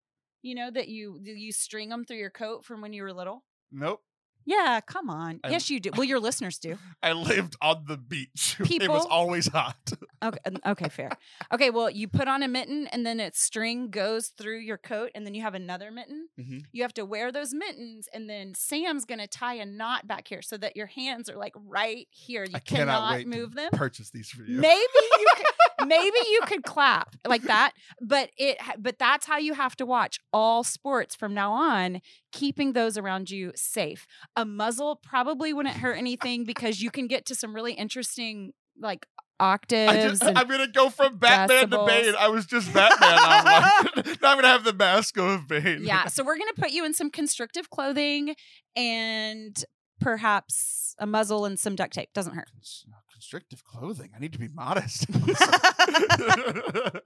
you know that you you string them through your coat from when you were little nope. yeah come on I- yes you do well your listeners do I lived on the beach. People, it was always hot. okay okay fair okay well you put on a mitten and then its string goes through your coat and then you have another mitten Mhm. you have to wear those mittens and then sam's gonna tie a knot back here so that your hands are like right here you I cannot cannot wait to move them Purchase these for you. maybe you could maybe you could clap like that but it but that's how you have to watch all sports from now on keeping those around you safe a muzzle probably wouldn't hurt anything because you can get to some really interesting like I octaves and I'm gonna go from Batman to. Bane. I was just Batman. I'm like, now I'm gonna have the mask of Bane. yeah so we're gonna put you in some constrictive clothing and perhaps a muzzle and some duct tape doesn't hurt Constrictive clothing. I need to be modest.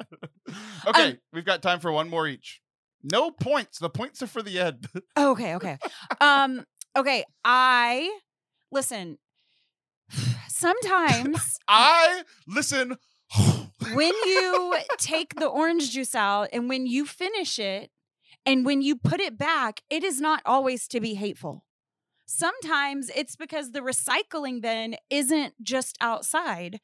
Um, okay, we've got time for one more each. No points. The points are for the end. Okay, okay. um, okay, I listen. Sometimes I listen. when you take the orange juice out and when you finish it and when you put it back, it is not always to be hateful. Sometimes it's because the recycling bin isn't just outside.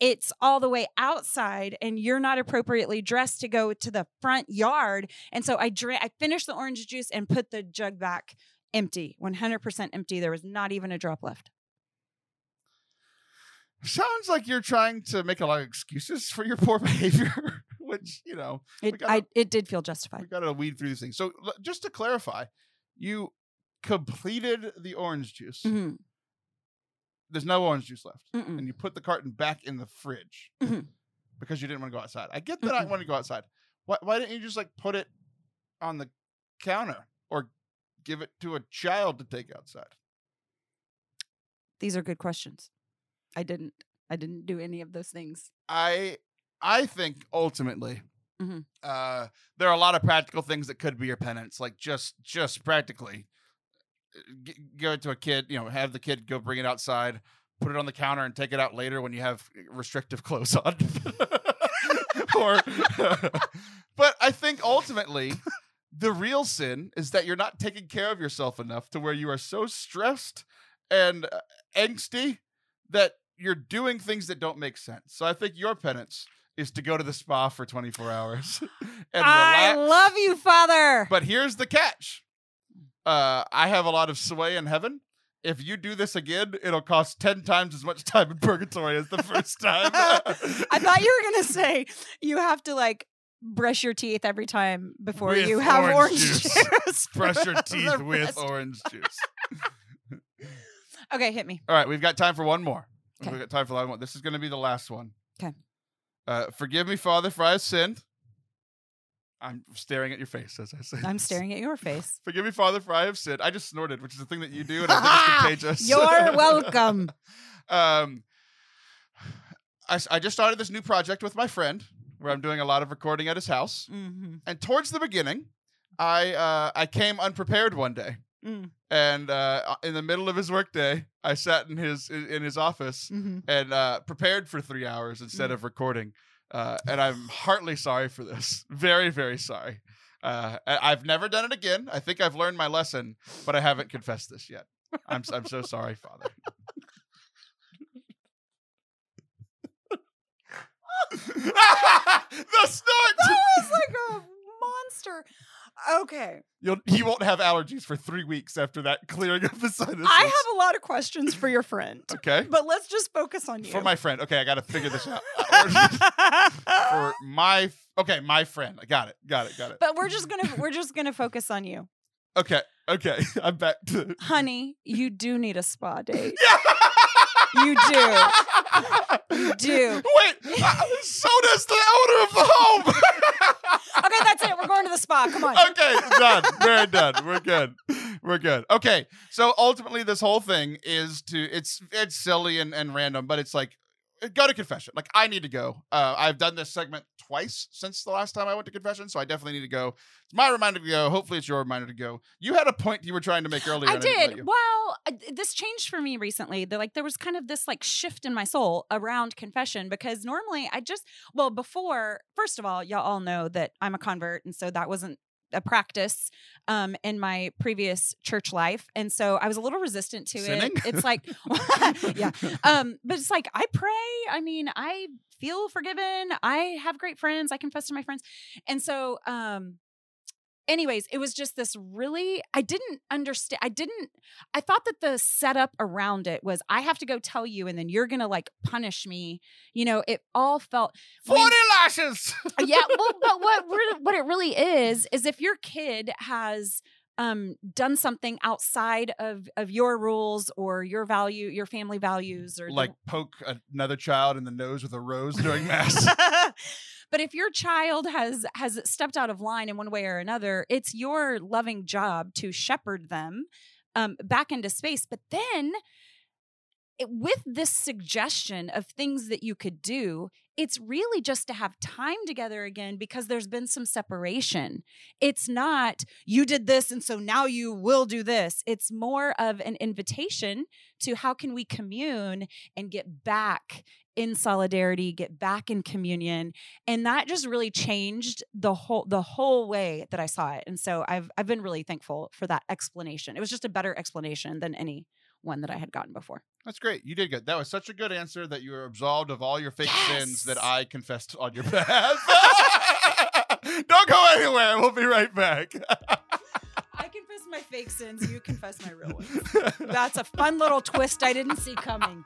It's all the way outside, and you're not appropriately dressed to go to the front yard. And so I drank, I finished the orange juice and put the jug back empty, 100% empty. There was not even a drop left. Sounds like you're trying to make a lot of excuses for your poor behavior, which you know It, gotta- I, it did feel justified. we got to weed through these things. So just to clarify, you completed the orange juice. Mhm, There's no orange juice left, mm-mm. and you put the carton back in the fridge Mhm. because you didn't want to go outside. I get that I Mm-mm. want to go outside. Why, why didn't you just like put it on the counter or give it to a child to take outside? These are good questions. I didn't. I didn't do any of those things. I I think ultimately Mhm. uh, there are a lot of practical things that could be your penance, like just just practically give it to a kid, you know, have the kid go bring it outside, put it on the counter, and take it out later when you have restrictive clothes on. or, but I think ultimately. The real sin is that you're not taking care of yourself enough to where you are so stressed and uh, angsty that you're doing things that don't make sense. So I think your penance is to go to the spa for 24 hours and I relax. love you, Father. But here's the catch. Uh, I have a lot of sway in heaven. If you do this again, it'll cost 10 times as much time in purgatory as the first time. I thought you were gonna say you have to like brush your teeth every time before With you have orange orange, juice. juice. Brush your teeth with orange juice. Okay, hit me. All right, we've got time for one more. Okay. We've got time for one more. This is going to be the last one. 'Kay. Uh, forgive me, Father, for I have sinned. I'm staring at your face as I say. I'm this. staring at your face. Forgive me, Father, for I have sinned. I just snorted, which is the thing that you do, and I think it's contagious. You're welcome. um, I, I just started this new project with my friend where I'm doing a lot of recording at his house. hmm And towards the beginning, I uh, I came unprepared one day, Mm. and uh, in the middle of his workday, I sat in his in his office hmm and uh, prepared for three hours Mm. instead of recording. Uh, and I'm heartily sorry for this. Very, very sorry. Uh, I've never done it again. I think I've learned my lesson, but I haven't confessed this yet. I'm I'm so sorry, Father. the snort. That was like a monster. Okay. You'll, he won't have allergies for three weeks after that clearing of the sinuses. I have a lot of questions for your friend, okay but let's just focus on you. for my friend. Okay, I got to figure this out. For my okay, my friend. I got it. Got it. Got it. but we're just gonna we're just gonna focus on you, Okay. Okay. I'm back to. honey. You do need a spa date. you You do. You do. Wait. uh, so does the owner of the home. Okay, that's it. We're going to the spa. Come on. okay, done. We're done. We're good. We're good. Okay. So ultimately, this whole thing is to it's it's silly and, and random, but it's like go to confession. Like I need to go. Uh, I've done this segment twice since the last time I went to confession, so I definitely need to go. It's my reminder to go. Hopefully, it's your reminder to go. You had a point you were trying to make earlier. I and didn't let did. Well, uh, this changed for me recently. The, like there was kind of this like shift in my soul around confession because normally I just well before first of all y'all all know that I'm a convert and so that wasn't a practice um in my previous church life and so I was a little resistant to Sinning? it. It's like yeah. Um but it's like I pray, I mean, I feel forgiven. I have great friends. I confess to my friends. And so um anyways, it was just this really I didn't understand I didn't I thought that the setup around it was I have to go tell you and then you're going to like punish me. You know, it all felt when- Forty lashes. yeah, well, but what what it really is is if your kid has um done something outside of of your rules or your value your family values or the- like poke another child in the nose with a rose during mass. but if your child has has stepped out of line in one way or another it's your loving job to shepherd them um, back into space. But then it, with this suggestion of things that you could do it's really just to have time together again because there's been some separation. It's not you did this and so now you will do this. It's more of an invitation to how can we commune and get back in solidarity get back in communion and that just really changed the whole the whole way that i saw it and so i've i've been really thankful for that explanation it was just a better explanation than any one that i had gotten before That's great. You did good. That was such a good answer that you were absolved of all your fake sins that I confessed on your behalf. Don't go anywhere. We'll be right back. my fake sins you confess my real ones that's a fun little twist i didn't see coming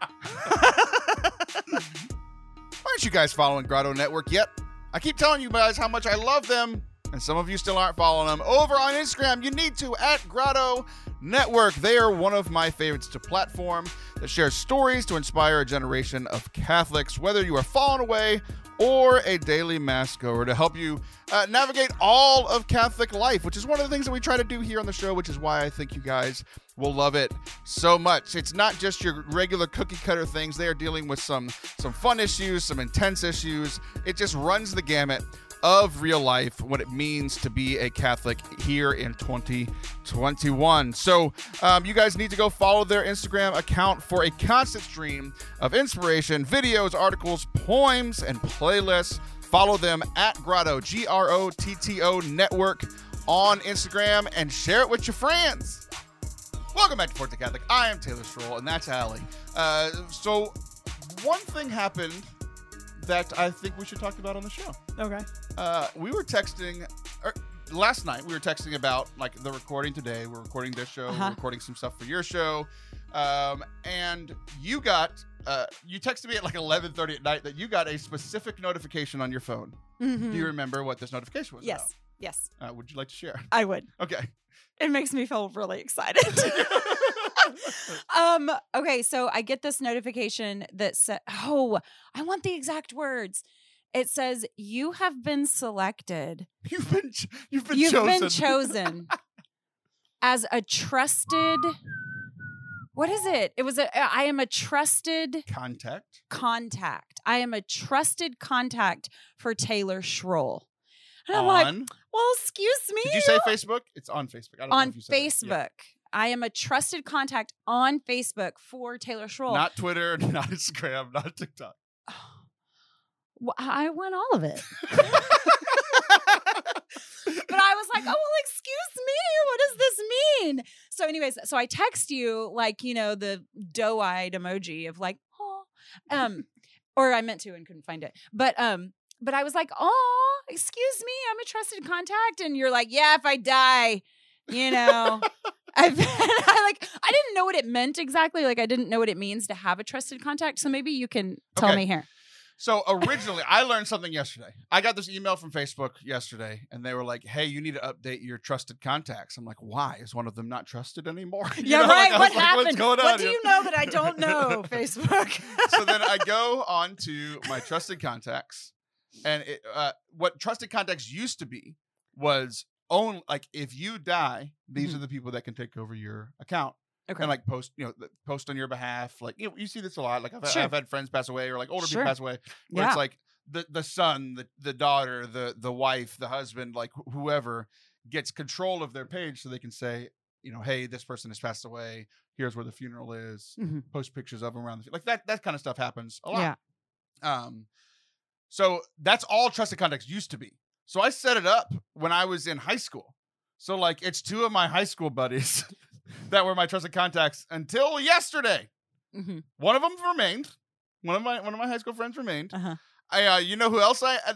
Aren't you guys following Grotto Network yet? I keep telling you guys how much I love them, and some of you still aren't following them. Over on Instagram, you need to at Grotto Network. They are one of my favorites to platform that shares stories to inspire a generation of Catholics, whether you are fallen away or a daily mass goer, to help you uh, navigate all of Catholic life, which is one of the things that we try to do here on the show, which is why I think you guys will love it so much. It's not just your regular cookie cutter things. They are dealing with some some fun issues, some intense issues. It just runs the gamut of real life, what it means to be a Catholic here in 2021. So, um, you guys need to go follow their Instagram account for a constant stream of inspiration, videos, articles, poems, and playlists. Follow them at Grotto, G R O T T O Network on Instagram and share it with your friends. Welcome back to Forte Catholic. I am Taylor Schroll, and that's Allie. Uh, so, one thing happened that I think we should talk about on the show. Okay. Uh, we were texting er, last night. We were texting about like the recording today. We're recording this show. Uh-huh. We're recording some stuff for your show, um, and you got uh, you texted me at like 11:30 at night that you got a specific notification on your phone. Do you remember what this notification was? Mm-hmm. Yes. Yes. Uh, would you like to share? I would. Okay. It makes me feel really excited. um okay so i get this notification that said, oh i want the exact words it says you have been selected you've been ch- you've been you've chosen. been chosen as a trusted what is it it was a i am a trusted Contact. contact i am a trusted contact for taylor schroll and i'm on. like well excuse me did you say Facebook? It's on Facebook. I don't know on if you said that. Yeah. I am a trusted contact on Facebook for Taylor Schroll. Not Twitter, not Instagram, not TikTok. Well, I want all of it. but I was like, oh, well, excuse me. What does this mean? So, anyways, so I text you like, you know, the doe eyed emoji of like, oh, um, or I meant to and couldn't find it. But, um, but I was like, oh, excuse me, I'm a trusted contact. And you're like, yeah, if I die, you know. I've, I like I didn't know what it meant exactly. Like I didn't know what it means to have a trusted contact. So maybe you can tell Okay. me here. So originally, I learned something yesterday. I got this email from Facebook yesterday, and they were like, "Hey, you need to update your trusted contacts." I'm like, "Why? Is one of them not trusted anymore?" You Yeah, know, right. I what like, happened? Going what do here?" you know that I don't know, Facebook? so then I go on to my trusted contacts, and it, uh, what trusted contacts used to be was own like if you die, these Mhm. are the people that can take over your account okay. and like post, you know, post on your behalf. Like you know, you see this a lot. Like I've, Sure. I've had friends pass away or like older Sure. people pass away, where Yeah. it's like the the son, the the daughter, the the wife, the husband, like wh- whoever gets control of their page, so they can say, you know, hey, this person has passed away. Here's where the funeral is. Mhm. Post pictures of them around the like that. That kind of stuff happens a lot. Yeah. Um, so that's all trusted contacts used to be. So I set it up when I was in high school. So like it's two of my high school buddies that were my trusted contacts until yesterday. hmm One of them remained. One of my one of my high school friends remained. Uh-huh. I uh, you know who else I uh,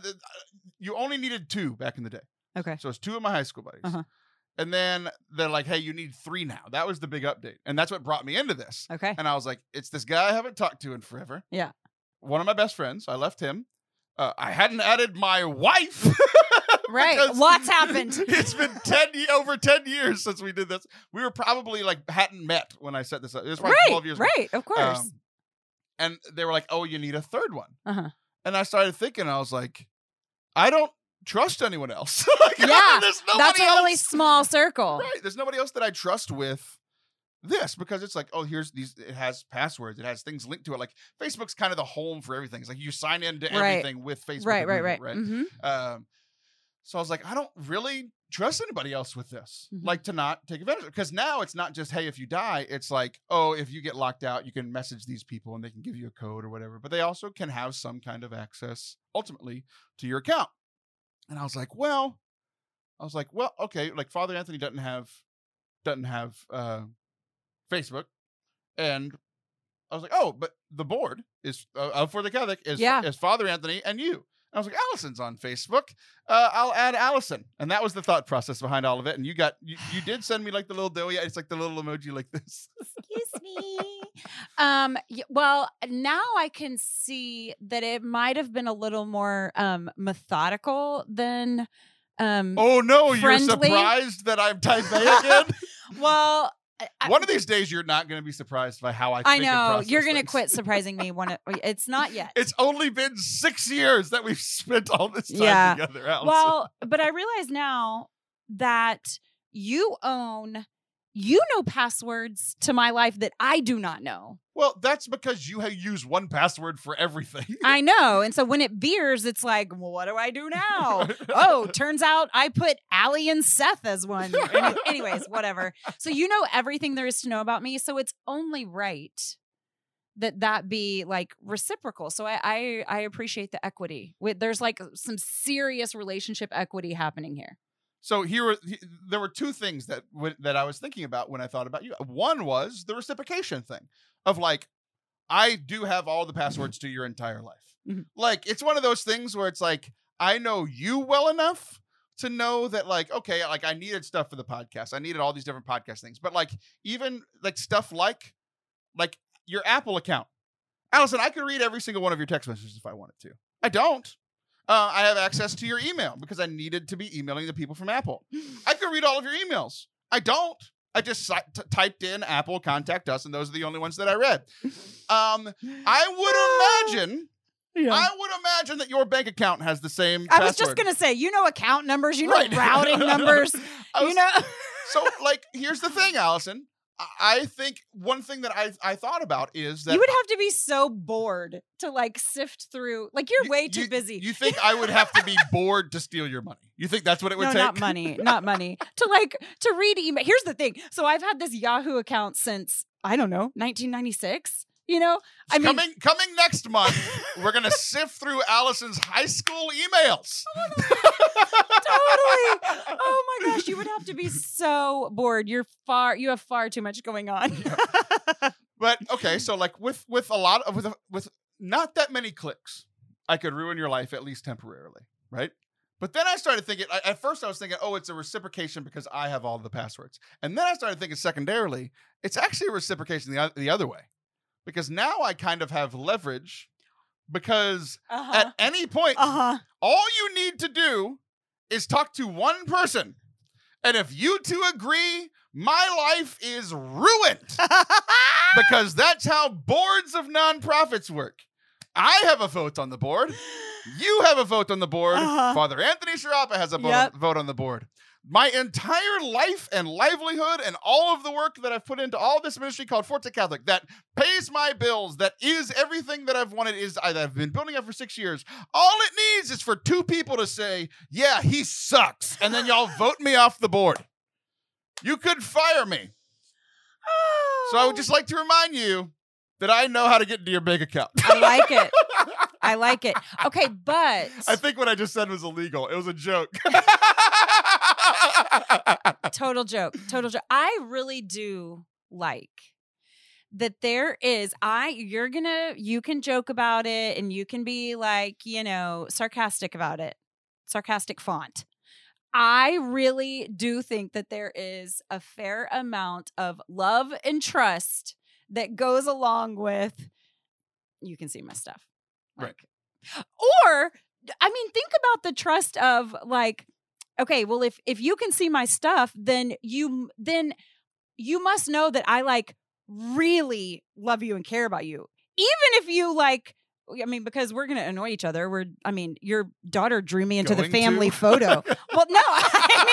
you only needed two back in the day. Okay. So it's two of my high school buddies. Uh-huh. And then they're like, "Hey, you need three now." That was the big update, and that's what brought me into this. Okay. And I was like, it's this guy I haven't talked to in forever. Yeah. One of my best friends. I left him. Uh, I hadn't added my wife. Right. Lots happened. It's been 10 over 10 years since we did this. We were probably like hadn't met when I set this up. It was probably Right. 12 years ago. Right. Of course. Um, and they were like, "Oh, you need a third one." Uh-huh. And I started thinking I was like, I don't trust anyone else. Like, Yeah, That's a really small circle. Right. There's nobody else that I trust with this because it's like, oh, here's these. It has passwords. It has things linked to it. Like Facebook's kind of the home for everything. It's like you sign into Right. everything with Facebook. Right. Right. Right. agreement, hmm Um, so I was like, I don't really trust anybody else with this. Mhm. Like to not take advantage because now it's not just hey, if you die, it's like oh, if you get locked out, you can message these people and they can give you a code or whatever. But they also can have some kind of access ultimately to your account. And I was like, well, I was like, well, okay, like Father Anthony doesn't have doesn't have uh, Facebook, and I was like, oh, but the board is uh, for the Catholic is Yeah. is Father Anthony and you. And I was like, Allison's on Facebook. Uh, I'll add Allison, and that was the thought process behind all of it. And you got you, you did send me like the little doughy. It's like the little emoji like this. Excuse me. Um. Well, now I can see that it might have been a little more um methodical than um. Oh no, you're surprised that I'm type A again. Well, I- One of these days, you're not going to be surprised by how I. I know you're gonna quit surprising me. One, it's not yet. It's only been six years that we've spent all this time Yeah. together. Allison. Well, but I realize now that you own, you know passwords to my life that I do not know. well, that's because you use one password for everything. I know. And so when it veers, it's like, well, what do I do now? oh, turns out I put Allie and Seth as one. Any- anyways, whatever. So you know everything there is to know about me. So it's only right that that be like reciprocal. So I I, I appreciate the equity. With there's like some serious relationship equity happening here. So here, were, there were two things that that I was thinking about when I thought about you. One was the reciprocation thing of like, I do have all the passwords to your entire life. Mhm. Like it's one of those things where it's like I know you well enough to know that like okay, like I needed stuff for the podcast. I needed all these different podcast things. But like even like stuff like like your Apple account. Allison, I could read every single one of your text messages if I wanted to. I don't. Uh, I have access to your email because I needed to be emailing the people from Apple. I could read all of your emails. I don't. I just t- typed in Apple contact us, and those are the only ones that I read. Um, I would imagine, Yeah. I would imagine that your bank account has the same. I was just gonna say, you know, account numbers, you know, Right. routing numbers, I you know. so, like, here's the thing, Allison. I- think one thing that I I thought about is that you would have to be so bored to like sift through. Like you're You- way too you- busy. You think I would have to be bored to steal your money? You think that's what it would no, take? not money, not money. to like to read email. Here's the thing. So I've had this Yahoo account since I don't know 1996. You know, I mean, coming coming next month, we're gonna sift through Allison's high school emails. totally. Oh my gosh, you would have to be so bored. You're far. You have far too much going on. But okay, so like with with a lot of with with not that many clicks, I could ruin your life at least temporarily, right? But then I started thinking. I- At first, I was thinking, oh, it's a reciprocation because I have all the passwords, and then I started thinking secondarily, it's actually a reciprocation the, the other way, because now I kind of have leverage, because Uh-huh. at any point, Uh-huh. all you need to do is talk to one person, and if you two agree, my life is ruined because that's how boards of nonprofits work. I have a vote on the board. You have a vote on the board. Uh-huh. Father Anthony Sharapa has a Yep. vote on the board. My entire life and livelihood and all of the work that I've put into all this ministry called Forte Catholic that pays my bills, that is everything that I've wanted, is I, that I've been building up for six years. All it needs is for two people to say, "Yeah, he sucks," and then y'all vote me off the board. You could fire me. So I would just oh. like to remind you that I know how to get into your bank account. I like it. I like it. Okay, but I think what I just said was illegal. It was a joke. total joke. Total joke. I really do like that there is I you're to you can joke about it and you can be like, you know, sarcastic about it. Sarcastic font. I really do think that there is a fair amount of love and trust that goes along with you can see my stuff. Right. Or I mean, think about the trust of like, okay, well, if if you can see my stuff, then you then you must know that I like really love you and care about you. Even if you like I mean, because we're gonna annoy each other. We're I mean, your daughter drew me into the family to? photo. Well, no, I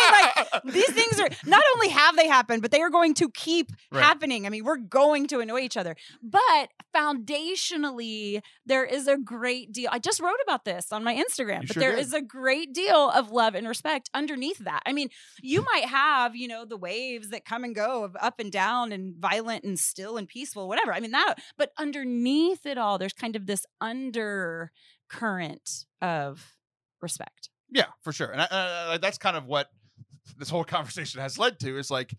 mean like these things are not only have they happened, but they are going to keep Right. happening. I mean, we're going to annoy each other. But foundationally, there is a great deal. I just wrote about this on my Instagram, You but sure there did. is a great deal of love and respect underneath that. I mean, you might have, you know, the waves that come and go of up and down and violent and still and peaceful, whatever. I mean, that, but underneath it all, there's kind of this undercurrent of respect. Yeah, for sure. And I, uh, that's kind of what this whole conversation has led to is like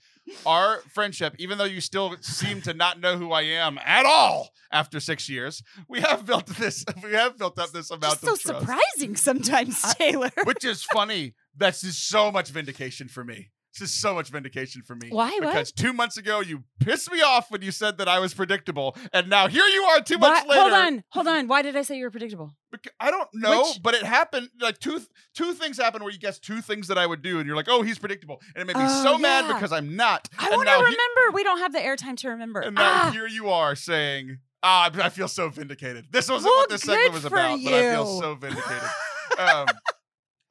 our friendship, even though you still seem to not know who I am at all after six years, we have built this, we have built up this amount Just so surprising sometimes, Taylor. Which is funny. That's just so much vindication for me. This is so much vindication for me. Why? What? Because two months ago you pissed me off when you said that I was predictable, and now here you are two Why- months later. Hold on, hold on. Why did I say you were predictable? Bec- I don't know, Which- but it happened. Like two two things happened where you guessed two things that I would do, and you're like, "Oh, he's predictable," and it made me Oh, so mad because I'm not. I want to now he- remember. we don't have the airtime to remember. and now Ah, here you are saying, "Ah, I feel so vindicated." This wasn't Well, what this segment was about, but I feel so vindicated. um,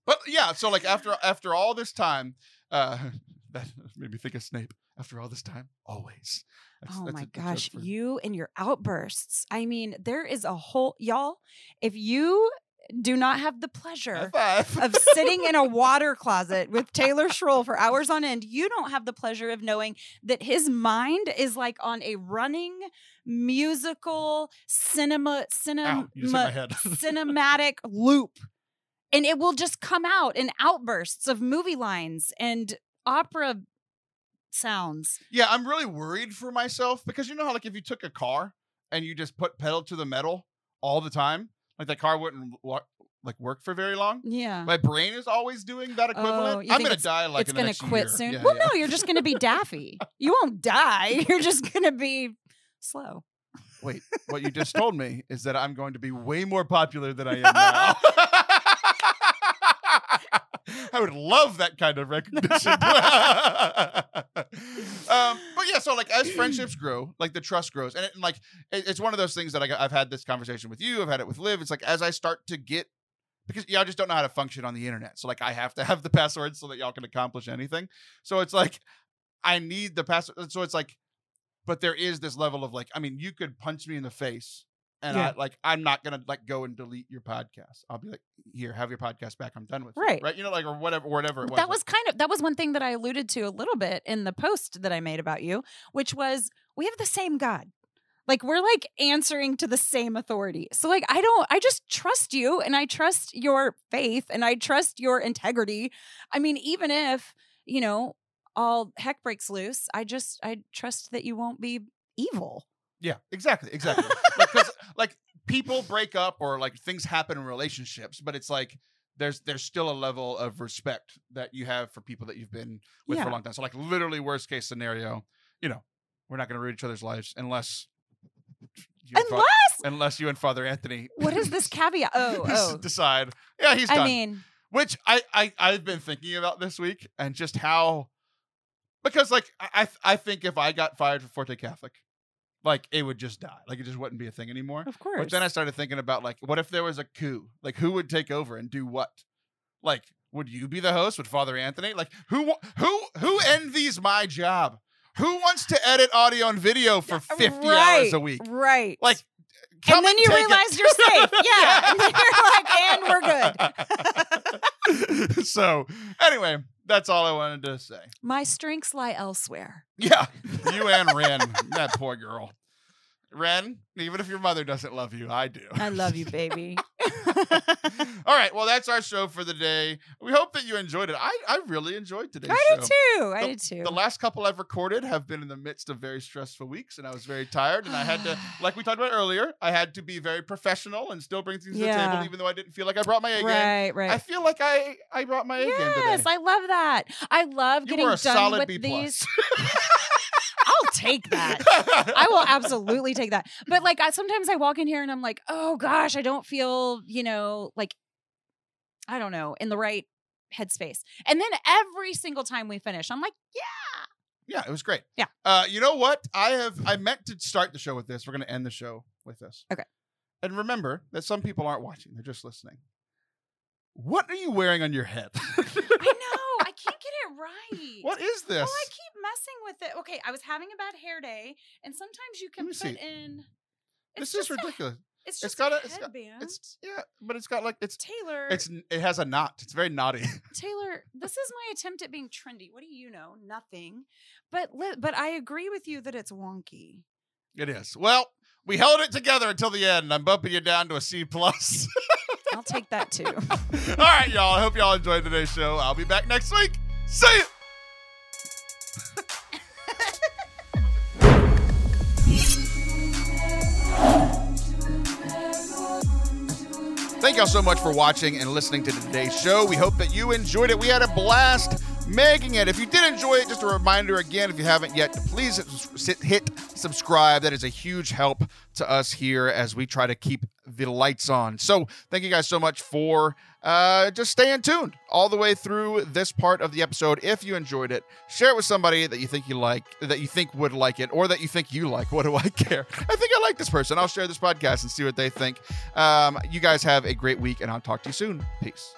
but yeah, so like after after all this time, uh, that made me think of Snape. After all this time, always. That's- oh that's my gosh, for- you and your outbursts. I mean, there is a whole y'all. If you do not have the pleasure of sitting in a water closet with Taylor Schroll for hours on end, you don't have the pleasure of knowing that his mind is like on a running musical cinema cinema Ow, you just hit my head. cinematic loop. And it will just come out in outbursts of movie lines and opera sounds. Yeah, I'm really worried for myself because you know how like if you took a car and you just put pedal to the metal all the time, like that car wouldn't like work for very long. Yeah. My brain is always doing that equivalent. Oh, I'm gonna die like it's in gonna quit year. soon. Yeah, well, yeah. no, you're just gonna be daffy. You won't die. You're just gonna be slow. Wait, what you just told me is that I'm going to be way more popular than I am now. I would love that kind of recognition. um, but yeah, so like as friendships grow, like the trust grows, and, it, and like it- it's one of those things that I, I've had this conversation with you. I've had it with Liv. It's like as I start to get because y'all just don't know how to function on the internet. So like I have to have the password so that y'all can accomplish anything. So it's like I need the password. So it's like, but there is this level of like, I mean, you could punch me in the face. And Yeah. I like I'm not gonna like go and delete your podcast. I'll be like, here, have your podcast back. I'm done with it. Right. Right. You know, like or whatever, whatever it was. That was kind of that was one thing that I alluded to a little bit in the post that I made about you, which was we have the same God. Like we're like answering to the same authority. So like I don't I just trust you and I trust your faith and I trust your integrity. I mean even if, you know, all heck breaks loose, I just I trust that you won't be evil. Yeah, exactly, exactly. Because like people break up or like things happen in relationships, but it's like there's there's still a level of respect that you have for people that you've been with for a long time. So like literally worst case scenario, you know, we're not going to ruin each other's lives unless you and Fa- Unless unless you and Father Anthony what is this caveat? Oh, oh. decide. Yeah, he's Done. I mean, Which I, I I've been thinking about this week and just how because like I, I think if I got fired for Forte Catholic, like it would just die. Like it just wouldn't be a thing anymore. of course. But then I started thinking about like what if there was a coup? Like who would take over and do what? Like would you be the host? Would Father Anthony? Like who who who envies my job? Who wants to edit audio and video for 50 hours a week? Right. Like and then you take it. realize you're safe. Yeah. And you're like, and we're good. so anyway, that's all I wanted to say. My strengths lie elsewhere. Yeah, you and Ren, that poor girl. Ren, even if your mother doesn't love you, I do. I love you, baby. All right, well, that's our show for the day. We hope that you enjoyed it. I, I really enjoyed today's show. I show. did too. I The- did too. The last couple I've recorded have been in the midst of very stressful weeks, and I was very tired. And I had to, like we talked about earlier, I had to be very professional and still bring things to the table, even though I didn't feel like I brought my A game. right, right. I feel like I I brought my A game yes. I love that. I love you getting were a done solid with B these. take that. I will absolutely take that. But like I sometimes I walk in here and I'm like, "Oh gosh, I don't feel, you know, like I don't know, in the right headspace." And then every single time we finish, I'm like, "Yeah." Yeah, it was great. Yeah. Uh, you know what? I have I meant to start the show with this. We're gonna end the show with this. Okay. And remember that some people aren't watching, they're just listening. What are you wearing on your head? I know. I can't get it right. what is this? Well, I keep messing with it. Okay, I was having a bad hair day, and sometimes you can put see. in. this is just a- ridiculous. it's It's just got a, a- it's got- headband. It's yeah, but it's got like it's Taylor. it's it has a knot. It's very naughty. Taylor. This is my attempt at being trendy. What do you know? Nothing. But but I agree with you that it's wonky. it is. Well, we held it together until the end. I'm bumping you down to a C plus. I'll take that too. All right, y'all. I hope y'all enjoyed today's show. I'll be back next week. See ya. Thank y'all so much for watching and listening to today's show. We hope that you enjoyed it. We had a blast making it. If you did enjoy it, just a reminder again, if you haven't yet, please hit- subscribe. That is a huge help to us here as we try to keep the lights on. So, thank you guys so much for uh, just staying tuned all the way through this part of the episode. If you enjoyed it, share it with somebody that you think you like, that you think would like it, or that you think you like. What do I care? I think I like this person. I'll share this podcast and see what they think. Um, you guys have a great week, and I'll talk to you soon. Peace.